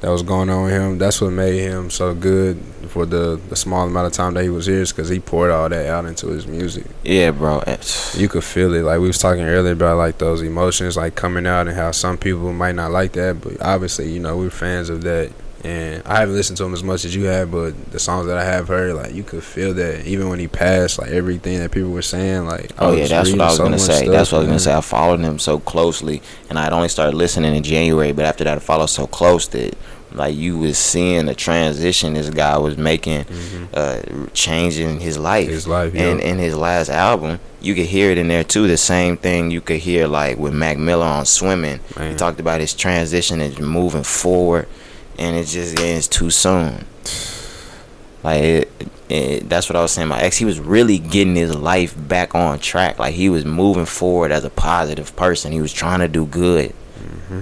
that was going on with him. That's what made him so good for the the small amount of time that he was here, because he poured all that out into his music. Yeah, bro. You could feel it. Like we was talking earlier about like those emotions like coming out and how some people might not like that, but obviously, you know, we're fans of that. And I haven't listened to him as much as you have, but the songs that I have heard, like you could feel that even when he passed, like everything that people were saying, like Oh yeah, that's what I was so gonna say. stuff, That's what I was gonna say. I followed him so closely, and I'd only started listening in January. But after that, I followed so close that like you was seeing the transition this guy was making, uh, changing his life. Mm-hmm. His life, and yeah. in his last album, you could hear it in there too. The same thing you could hear like with Mac Miller on Swimming. He talked about his transition and moving forward, and it just ends too soon. Like it, it, that's what I was saying. My ex, he was really getting his life back on track. Like he was moving forward as a positive person. He was trying to do good. Mm-hmm.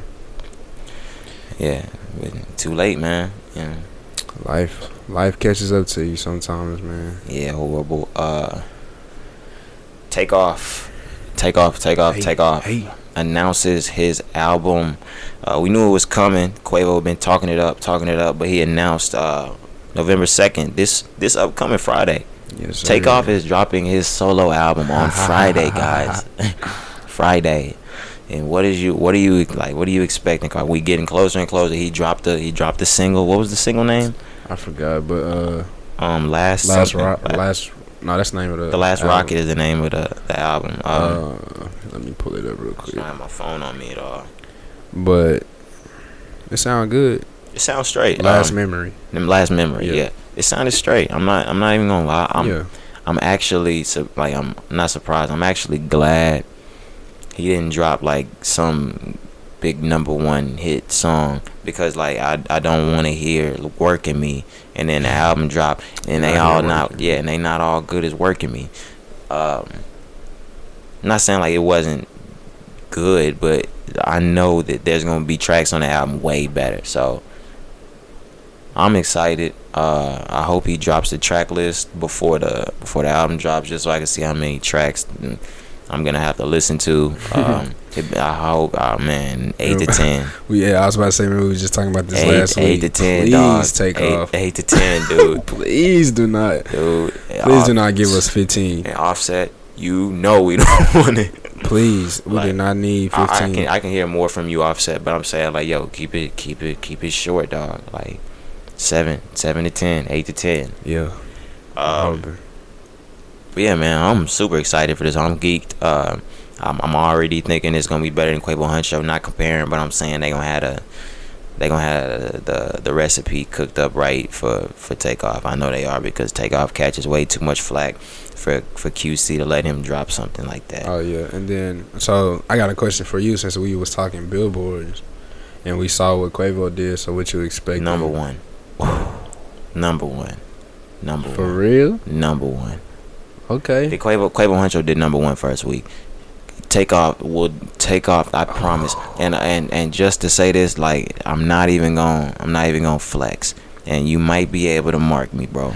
Yeah, but too late, man. Yeah, Life, life catches up to you sometimes, man. yeah, horrible. Uh, take off, take off, take off, Hey, take off. hey. Announces his album. Uh, we knew it was coming. Quavo had been talking it up, talking it up, but he announced uh, November second. This this upcoming Friday. Yes, sir. Takeoff is dropping his solo album on Friday, guys. Friday. And what is you? What are you like? What are you expecting? Are we getting closer and closer? He dropped the he dropped the single. What was the single name? I forgot, but uh, Um, last last rock, last no, that's the name of the the last album. rocket is the name of the the album. Um, Uh, let me pull it up real I quick. don't have my phone on me at all. But it sound good. It sounds straight. Last um, memory. them last memory. Yeah. Yeah. it sounded straight. I'm not. I'm not even gonna lie. I'm. yeah, I'm actually like I'm not surprised. I'm actually glad he didn't drop like some big number one hit song because like I I don't want to hear "Working Me" and then the album drop and they all not yeah and they not all good as "Working Me." Um, not saying like it wasn't good, but I know that there's gonna be tracks on the album way better. So I'm excited. Uh, I hope he drops the track list before the before the album drops, just so I can see how many tracks. I'm gonna have to listen to. Um, I hope, oh man, eight to ten. Yeah, I was about to say, we were just talking about this Eight, last eight week. to ten, Please dog. take eight, off. Eight to ten, dude. Please do not. dude. Please do not give us 15. And offset, you know we don't want it. Please, we do not need 15. I can I can hear more from you offset, but I'm saying like yo, keep it keep it keep it short, dog. Like seven, seven to ten, eight to ten. yeah. Um. But yeah, man, I'm super excited for this. I'm geeked. Uh, I'm, I'm already thinking it's gonna be better than Quavo Huncho. I'm not comparing, but I'm saying they gonna have a they gonna have the the recipe cooked up right for for takeoff. I know they are because takeoff catches way too much flack for for QC to let him drop something like that. Oh yeah, and then so I got a question for you since we was talking billboards, and we saw what Quavo did. So what you expect? Number one, number one, number For one, real? number one. Okay. The Quavo Quavo Huncho did number one first week. Take off will take off. I promise. And and and just to say this, like I'm not even going. I'm not even gonna flex. And you might be able to mark me, bro.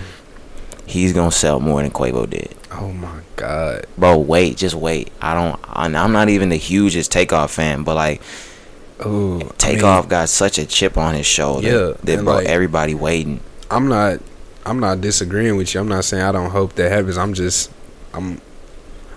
He's gonna sell more than Quavo did, Oh my God. bro. Wait, just wait. I don't. I'm not even the hugest Takeoff fan, but like Oh, Takeoff got such a chip on his shoulder. Yeah, that bro, like- everybody waiting. I'm not. I'm not disagreeing with you. I'm not saying I don't hope that happens. I'm just. I'm.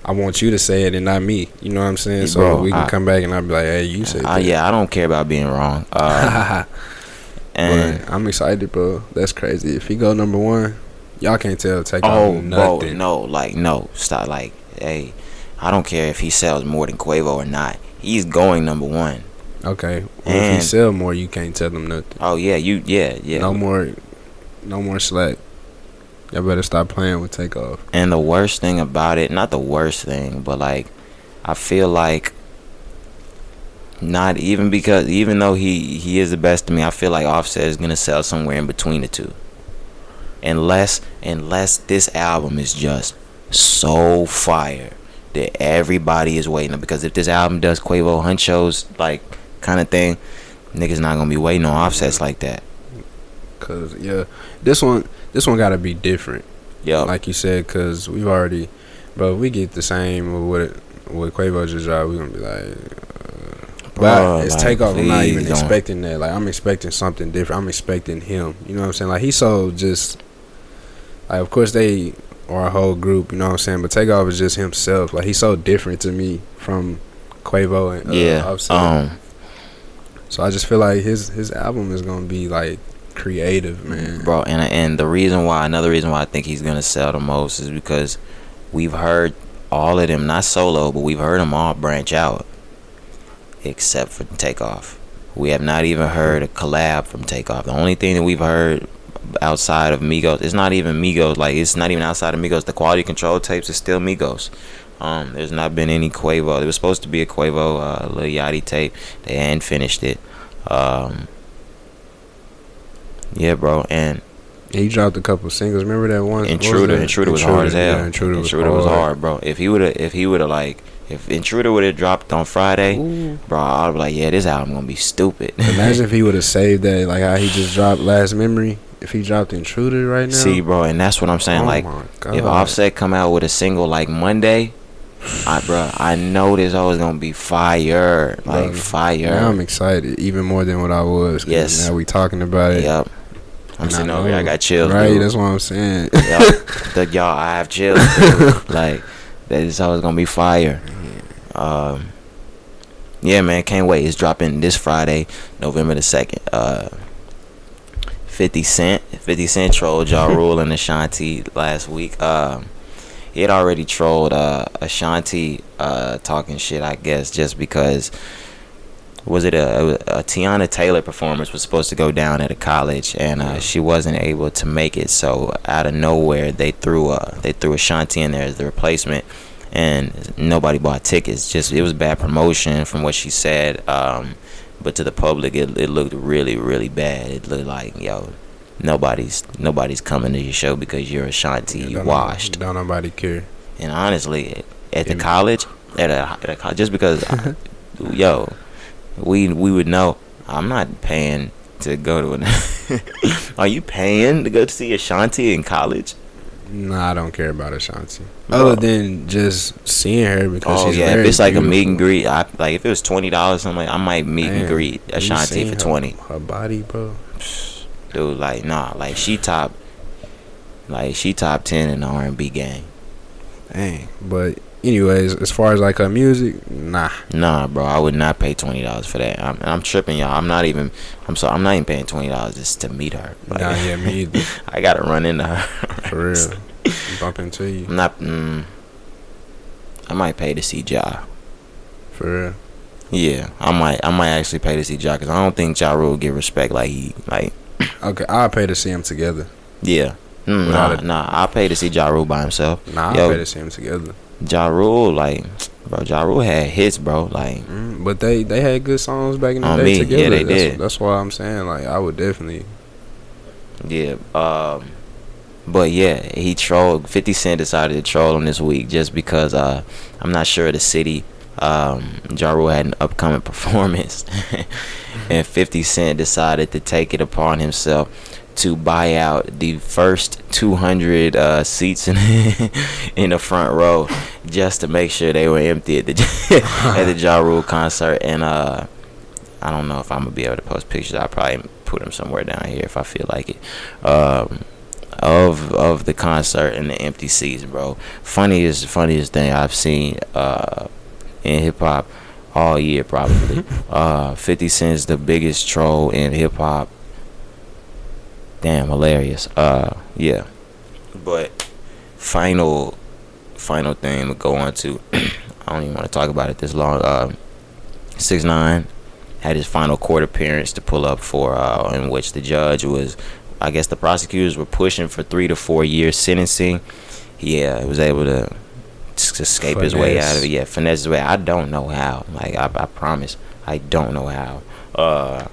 I want you to say it and not me. You know what I'm saying? So bro, we can I- come back and I'll be like, "Hey, you said Uh, that." yeah, I don't care about being wrong. Uh, and But I'm excited, bro. That's crazy. If he go number one, y'all can't tell take Oh, off bro, no, like no, stop. Like, hey, I don't care if he sells more than Quavo or not. He's going number one. Okay. Well, if he And- sell more, you can't tell them nothing. Oh yeah, you yeah yeah. No more. No more slack. Y'all better stop playing with takeoff. And the worst thing about it, not the worst thing, but like, I feel like not even because even though he he is the best to me, I feel like Offset is gonna sell somewhere in between the two. Unless unless this album is just so fire that everybody is waiting on. Because if this album does Quavo Huncho's like kind of thing, niggas not gonna be waiting on offsets like that. Cause yeah, this one, this one gotta be different. Yeah, Like you said, cause we've already, bro. If we get the same with what what Quavo just dropped, we gonna be like. Uh, but it's like, takeoff. I'm not even don't. expecting that. Like I'm expecting something different. I'm expecting him. You know what I'm saying? Like he's so just. Like of course they are a whole group. You know what I'm saying? But takeoff is just himself. Like he's so different to me from Quavo and uh, yeah. Um, So I just feel like his his album is gonna be like creative, man. bro and and the reason why another reason why i think he's gonna sell the most is because we've heard all of them not solo but we've heard them all branch out except for takeoff we have not even heard a collab from takeoff the only thing that we've heard outside of migos it's not even migos like it's not even outside of migos the quality control tapes is still migos um, there's not been any Quavo. There was supposed to be a Quavo uh, Lil Yachty tape. They hadn't finished it. Um, yeah, bro. And He dropped a couple singles. Remember that one? what was Intruder, that? Intruder was hard as hell. Yeah, Intruder, Intruder was hard, bro. If he would have, if he would have like, if Intruder would have dropped on Friday, Ooh. bro, I'd be like, yeah, this album gonna be stupid. Imagine if he would have saved that, like how he just dropped Last Memory. If he dropped Intruder right now, See, bro, and that's what I'm saying. oh like, if Offset come out with a single like Monday, I, bro, I know this always gonna be fire, like Bro, fire. now I'm excited even more than what I was. Yes. now we talking about it. Yep. I'm sitting over here. I got chills. Right, dude. that's what I'm saying. Yep. the, y'all, I have chills. like that is always gonna be fire. Um, yeah, man, can't wait. It's dropping this Friday, November the second. Uh, Fifty Cent, Fifty Cent trolled Ja Rule and Ashanti last week. Um, he had already trolled uh, Ashanti uh, talking shit, I guess, just because. Was it a, a Teyana Taylor performance was supposed to go down at a college and uh, she wasn't able to make it. So out of nowhere they threw uh they threw Ashanti in there as the replacement and nobody bought tickets. Just it was bad promotion from what she said um but to the public it, it looked really really bad. It looked like yo nobody's nobody's coming to your show because you're Ashanti you Don't washed Don't nobody care. and honestly, at the Yeah. college, at a, at a just because, I- yo, we we would know. I'm not paying to go to an. Are you paying to go to see Ashanti in college? Nah, I don't care about Ashanti. Other than just seeing her because Oh she's yeah, if it's like a meet and greet, I, like if it was twenty dollars, something like I might meet and greet you Ashanti seen for her- twenty. Her body, bro. Dude, like nah, like she top, like she top ten in the R and B game. Dang. But anyways, as far as like her music, nah. Nah, bro, I would not pay twenty dollars for that. I'm, I'm tripping, y'all. I'm not even. I'm sorry. I'm not even paying twenty dollars just to meet her. Like, Nah, yeah, me either. I gotta run into her. For real. Bump into you. I'm not. Mm, I might pay to see Ja. For real. Yeah, I might. I might actually pay to see Ja because I don't think Ja Rule get respect like he like. Okay, I'll pay to see them together. Yeah. Mm, nah, a- nah. I'll pay to see Ja Rule by himself. Nah, I'll Yo. pay to see them together. Ja Rule, like, bro, Ja Rule had hits, bro. Like, Mm, but they they had good songs back in the day me, yeah, together. they that's, did. That's why I'm saying like I would definitely. yeah. Um, but yeah, he trolled. Fifty Cent decided to troll him this week just because uh, I'm not sure the city. Um, Ja Rule had an upcoming performance, and Fifty Cent decided to take it upon himself to buy out the first 200 uh, seats in in the front row just to make sure they were empty at the at the Ja Rule concert. And uh, I don't know if I'm gonna be able to post pictures. I'll probably put them somewhere down here if I feel like it. Um, of of the concert and the empty seats, bro. Funniest funniest thing I've seen uh, in hip hop all year probably. uh, Fifty Cent's the biggest troll in hip hop. Damn hilarious. Uh, yeah. But final final thing to go on to. I don't even want to talk about it this long. Uh, Six nine had his final court appearance to pull up for, uh, in which the judge was, I guess the prosecutors were pushing for three to four years sentencing. Yeah, he was able to escape his way out of it. Yeah, finesse his way. I don't know how. Like I, I promise, I don't know how. Uh,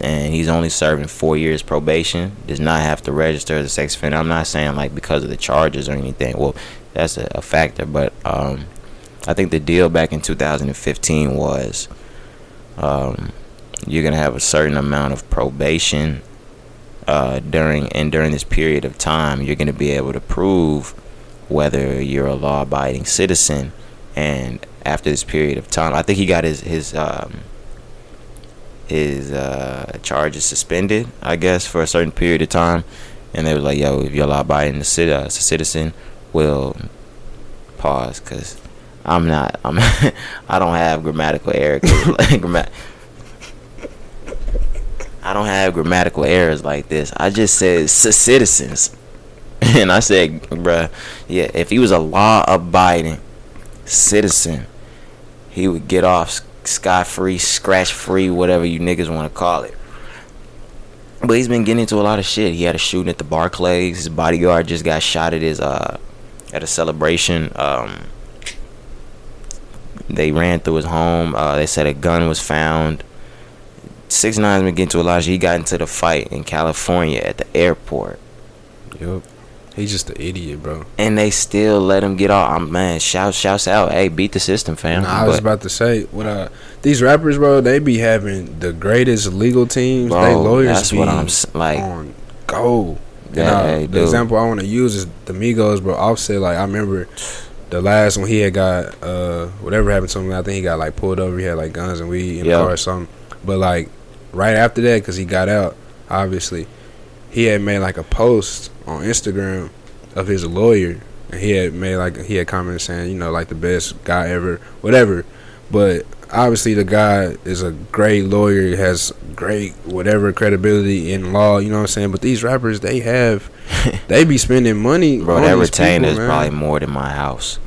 and he's only serving four years probation. Does not have to register as a sex offender. I'm not saying like because of the charges or anything. Well, that's a, a factor, but um, I think the deal back in 2015 was um, you're gonna have a certain amount of probation uh, during and during this period of time, you're gonna be able to prove whether you're a law-abiding citizen. And after this period of time, I think he got his his um, his uh, charges suspended, I guess, for a certain period of time. And they were like, "Yo, if you're a law-abiding cit- uh, citizen, we'll pause because I'm not. I'm. I don't have grammatical error. 'cause, like, gramma- I don't have grammatical errors like this. I just said citizens, and I said, bruh, yeah. If he was a law-abiding citizen, he would get off sky free, scratch free, whatever you niggas want to call it. But he's been getting into a lot of shit. He had a shooting at the Barclays. His bodyguard just got shot at his uh at a celebration. Um, they ran through his home. Uh, they said a gun was found. Six Nine's been getting into a lot. He got into the fight in California at the airport. Yup. He's just an idiot, bro. And they still let him get off. I'm man, shout shouts out. Hey, beat the system, fam. Nah, I was about to say, what uh, these rappers, bro, they be having the greatest legal teams. Bro, they lawyers that's be what I'm like. on go. And, Yeah, uh, hey, the example I want to use is the Migos, bro. Offset, like I remember the last one he had got uh whatever happened to him. I think he got like pulled over. He had like guns and weed in Yeah. the car or something. But like right after that, because he got out, obviously, he had made like a post on Instagram of his lawyer, and he had made like he had commented saying, you know, like the best guy ever, whatever. But obviously, the guy is a great lawyer, has great whatever credibility in law. You know what I'm saying? But these rappers, they have, they be spending money. Bro, on that retainer is man. probably more than my house.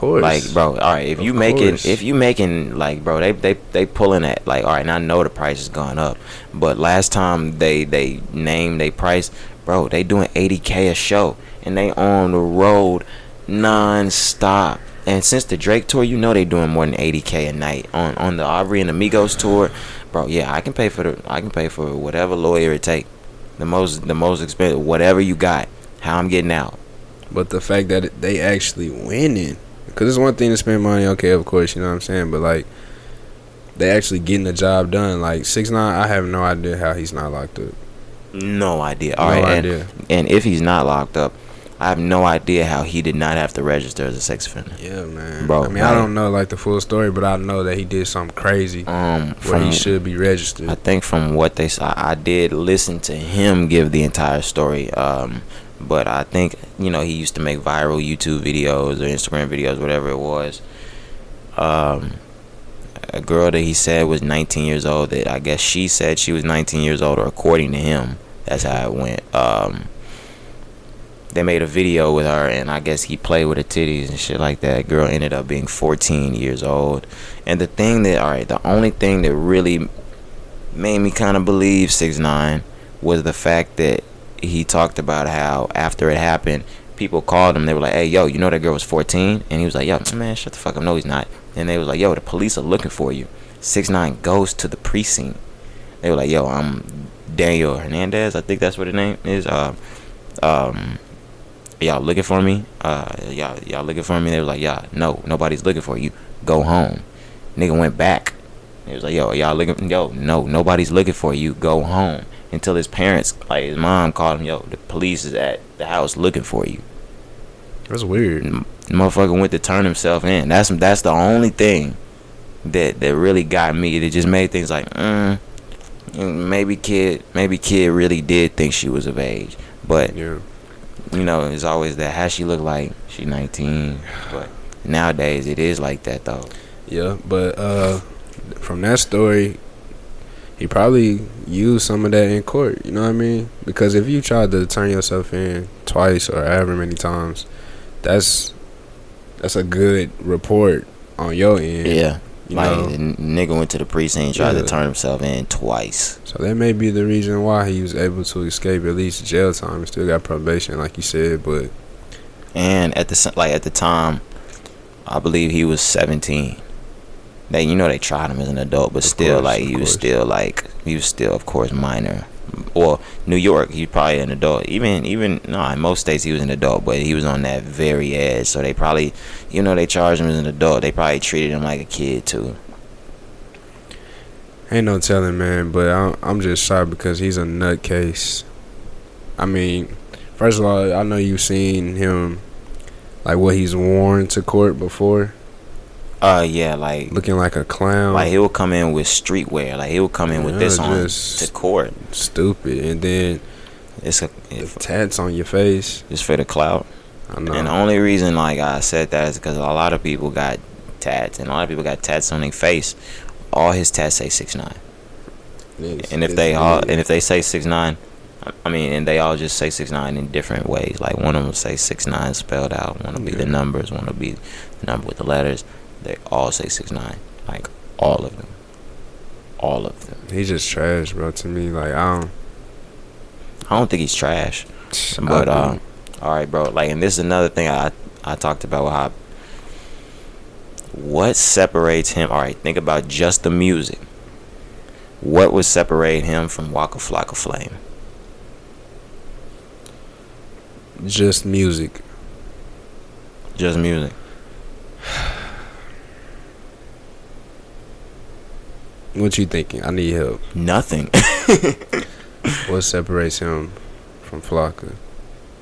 Course, Like, bro, all right, if Of you making, course. if you making, like, bro, they they they pulling at, like, all right, and I know the price has gone up, but last time they they named they price, bro, they doing 80k a show, and they on the road non-stop. And since the Drake tour, you know they doing more than 80k a night on on the Aubrey and Amigos tour, bro. Yeah, I can pay for the, I can pay for whatever lawyer it take, the most the most expensive, whatever you got. How I'm getting out. But the fact that they actually winning, because it's one thing to spend money. Okay, of course, you know what I'm saying. But like, they actually getting the job done. Like six nine, I have no idea how he's not locked up. No idea. All no right, and- idea. And if he's not locked up, I have no idea how he did not have to register as a sex offender. Yeah, man. Bro, I mean, like- I don't know like the full story, but I know that he did something crazy Um, where he should be registered. I think from what they saw, I did listen to him give the entire story. Um, but I think you know he used to make viral YouTube videos or Instagram videos, whatever it was. Um, a girl that he said was 19 years old. That I guess she said she was 19 years old, or according to him, that's how it went. Um, they made a video with her, and I guess he played with her titties and shit like that. Girl ended up being 14 years old. And the thing that, all right, the only thing that really made me kind of believe six nine was the fact that he talked about how after it happened, people called him. They were like, "Hey, yo, you know that girl was 14?" And he was like, "Yo, man, shut the fuck up. No, he's not." And they was like, "Yo, the police are looking for you." Six nine goes to the precinct. They were like, "Yo, I'm Daniel Hernandez. I think that's what his name is. Uh, um, y'all looking for me? Uh, y'all y'all looking for me?" They were like, "Yeah, no, nobody's looking for you. Go home." Nigga went back. He was like, "Yo, y'all looking? Yo, no, nobody's looking for you. Go home." Until his parents, like his mom, called him, "Yo, the police is at the house looking for you." That's weird. The motherfucker went to turn himself in. That's that's the only thing that that really got me. That just made things like, mm, maybe kid, maybe kid really did think she was of age, but Yeah. you know, it's always that. How she look like? She 19, but nowadays it is like that though. Yeah, but uh, from that story, he probably used some of that in court. You know what I mean? Because if you tried to turn yourself in twice or however many times, that's that's a good report on your end. Yeah. You like know, the nigga went to the precinct, tried Yeah. to turn himself in twice. so that may be the reason why he was able to escape at least jail time. He still got probation, like you said, but And at the like at the time, I believe he was 17. They you know they tried him as an adult, but Of still course, like of he was still like he was still of course minor. Well, New York, he's probably an adult. Even even no, in most states he was an adult, but he was on that very edge. So they probably, you know, they charged him as an adult. They probably treated him like a kid too. Ain't no telling, man. But I'm, I'm just shocked because he's a nutcase. I mean, first of all, I know you've seen him, like what he's worn to court before, Uh, yeah, like looking like a clown, like he would come in with streetwear. Like he would come in with Yeah, this on to court. stupid, and then It's a tats on your face. just for the clout. I know. And the only reason like I said that is because a lot of people got tats, and a lot of people got tats on their face. All his tats say six nine, It's- and if they all and if they say six nine, I mean, and they all just say six nine in different ways. Like one of them say six nine spelled out, one will be the numbers, one will be the number with the letters. They all say six nine, like all of them, all of them. he's just trash, bro. To me, like I don't. I don't think he's trash. But uh, all right, bro. Like, and this is another thing I I talked about. How what separates him? All right, think about just the music. What would separate him from Waka Flocka Flame? just music. Just music. What you thinking? I need help. Nothing. What separates him from Flocka?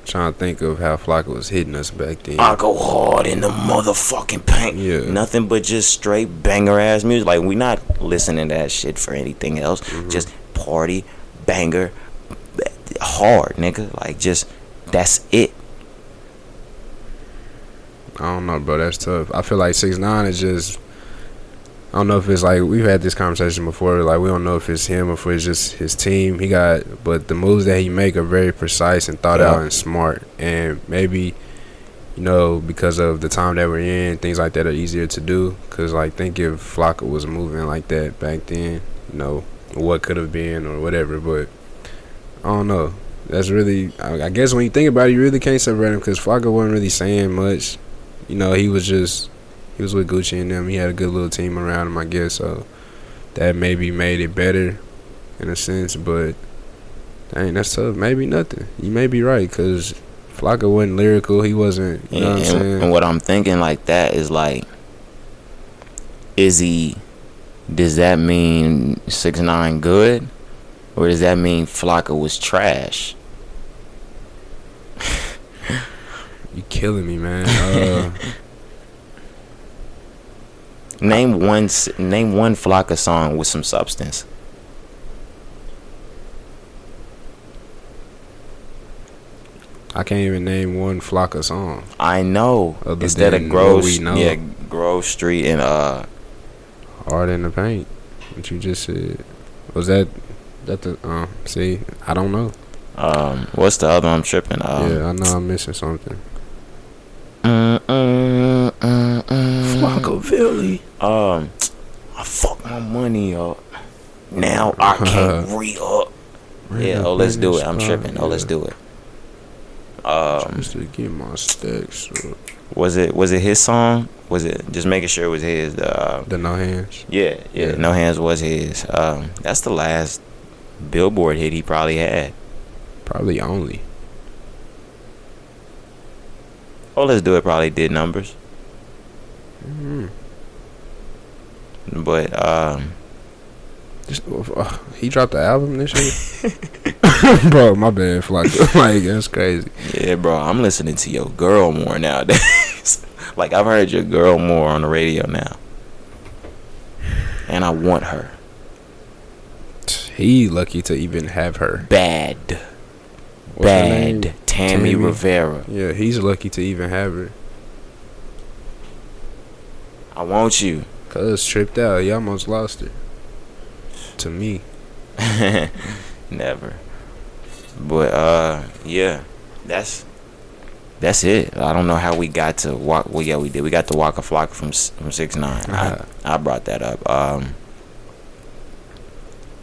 Trying to think of how Flocka was hitting us back then. I go hard in the motherfucking paint. Yeah. Nothing but just straight banger ass music. Like we not listening to that shit for anything else. Mhm. Just party, banger, hard, nigga. Like just that's it. I don't know, bro. That's tough. I feel like six nine is just. I don't know if it's like we've had this conversation before. Like we don't know if it's him or if it's just his team. He got, but the moves that he make are very precise and thought Yeah. out and smart. And maybe, you know, because of the time that we're in, things like that are easier to do. Cause like think if Flocka was moving like that back then, you know, what could have been or whatever. But I don't know. That's really, I, I guess when you think about it, you really can't separate him because Flocka wasn't really saying much you know, he was just he was with Gucci and them. He had a good little team around him, I guess. So that maybe made it better in a sense. But dang, that's tough. Maybe nothing. You may be right because Flocka wasn't lyrical. He wasn't. You know what I'm and, saying? and what I'm thinking like that is like, is he? Does that mean six nine good, or does that mean Flocka was trash? You killing me, man. Uh, Name one. Name one Flocka song with some substance. I can't even name one Flocka song. I know. Other Instead of Grove, yeah, Grove Street and uh, Hard in the paint. What you just said. Was that that the um see, I don't know. um, what's the other? one I'm tripping. Um, yeah, I know I'm missing something. mm, mm, mm, mm. Flockaveli. Um, I fucked my money up. Now I can't re up. Yeah, oh, let's do it. I'm tripping. Oh, let's do it. Um, Just to get my stacks up. was it was it his song? Was it just making sure it was his? Uh, The no hands. yeah, yeah, Yeah. No Hands was his. Um, that's the last Billboard hit he probably had. Probably only. Oh, let's do it. Probably did numbers, Mm. But um, Just, uh, he dropped the album this year. Bro, my bad, Flocka. like that's crazy. yeah, bro, I'm listening to your girl more nowadays. like I've heard your girl more on the radio now, and I want her He lucky to even have her. bad, What's bad. Tammy, Tammy? Rivera. Yeah, he's lucky to even have her. I want you. Cause tripped out, he almost lost it. To me. Never. But uh, yeah, that's that's it. I don't know how we got to walk. Well, yeah, we did. We got to walk a flock from from six nine. Uh-huh. I I brought that up. Um.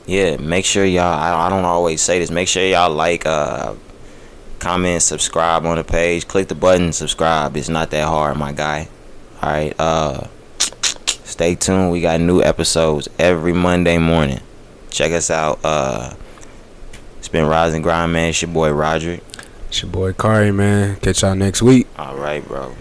Yeah, make sure y'all. I, I don't always say this. Make sure y'all like, uh, comment, subscribe on the page. Click the button, subscribe. It's not that hard, my guy. All right. Uh, stay tuned. We got new episodes every Monday morning. Check us out. Uh, it's been Rise and Grind, man. It's your boy Roderick. It's your boy Kari, man. Catch y'all next week. All right, bro.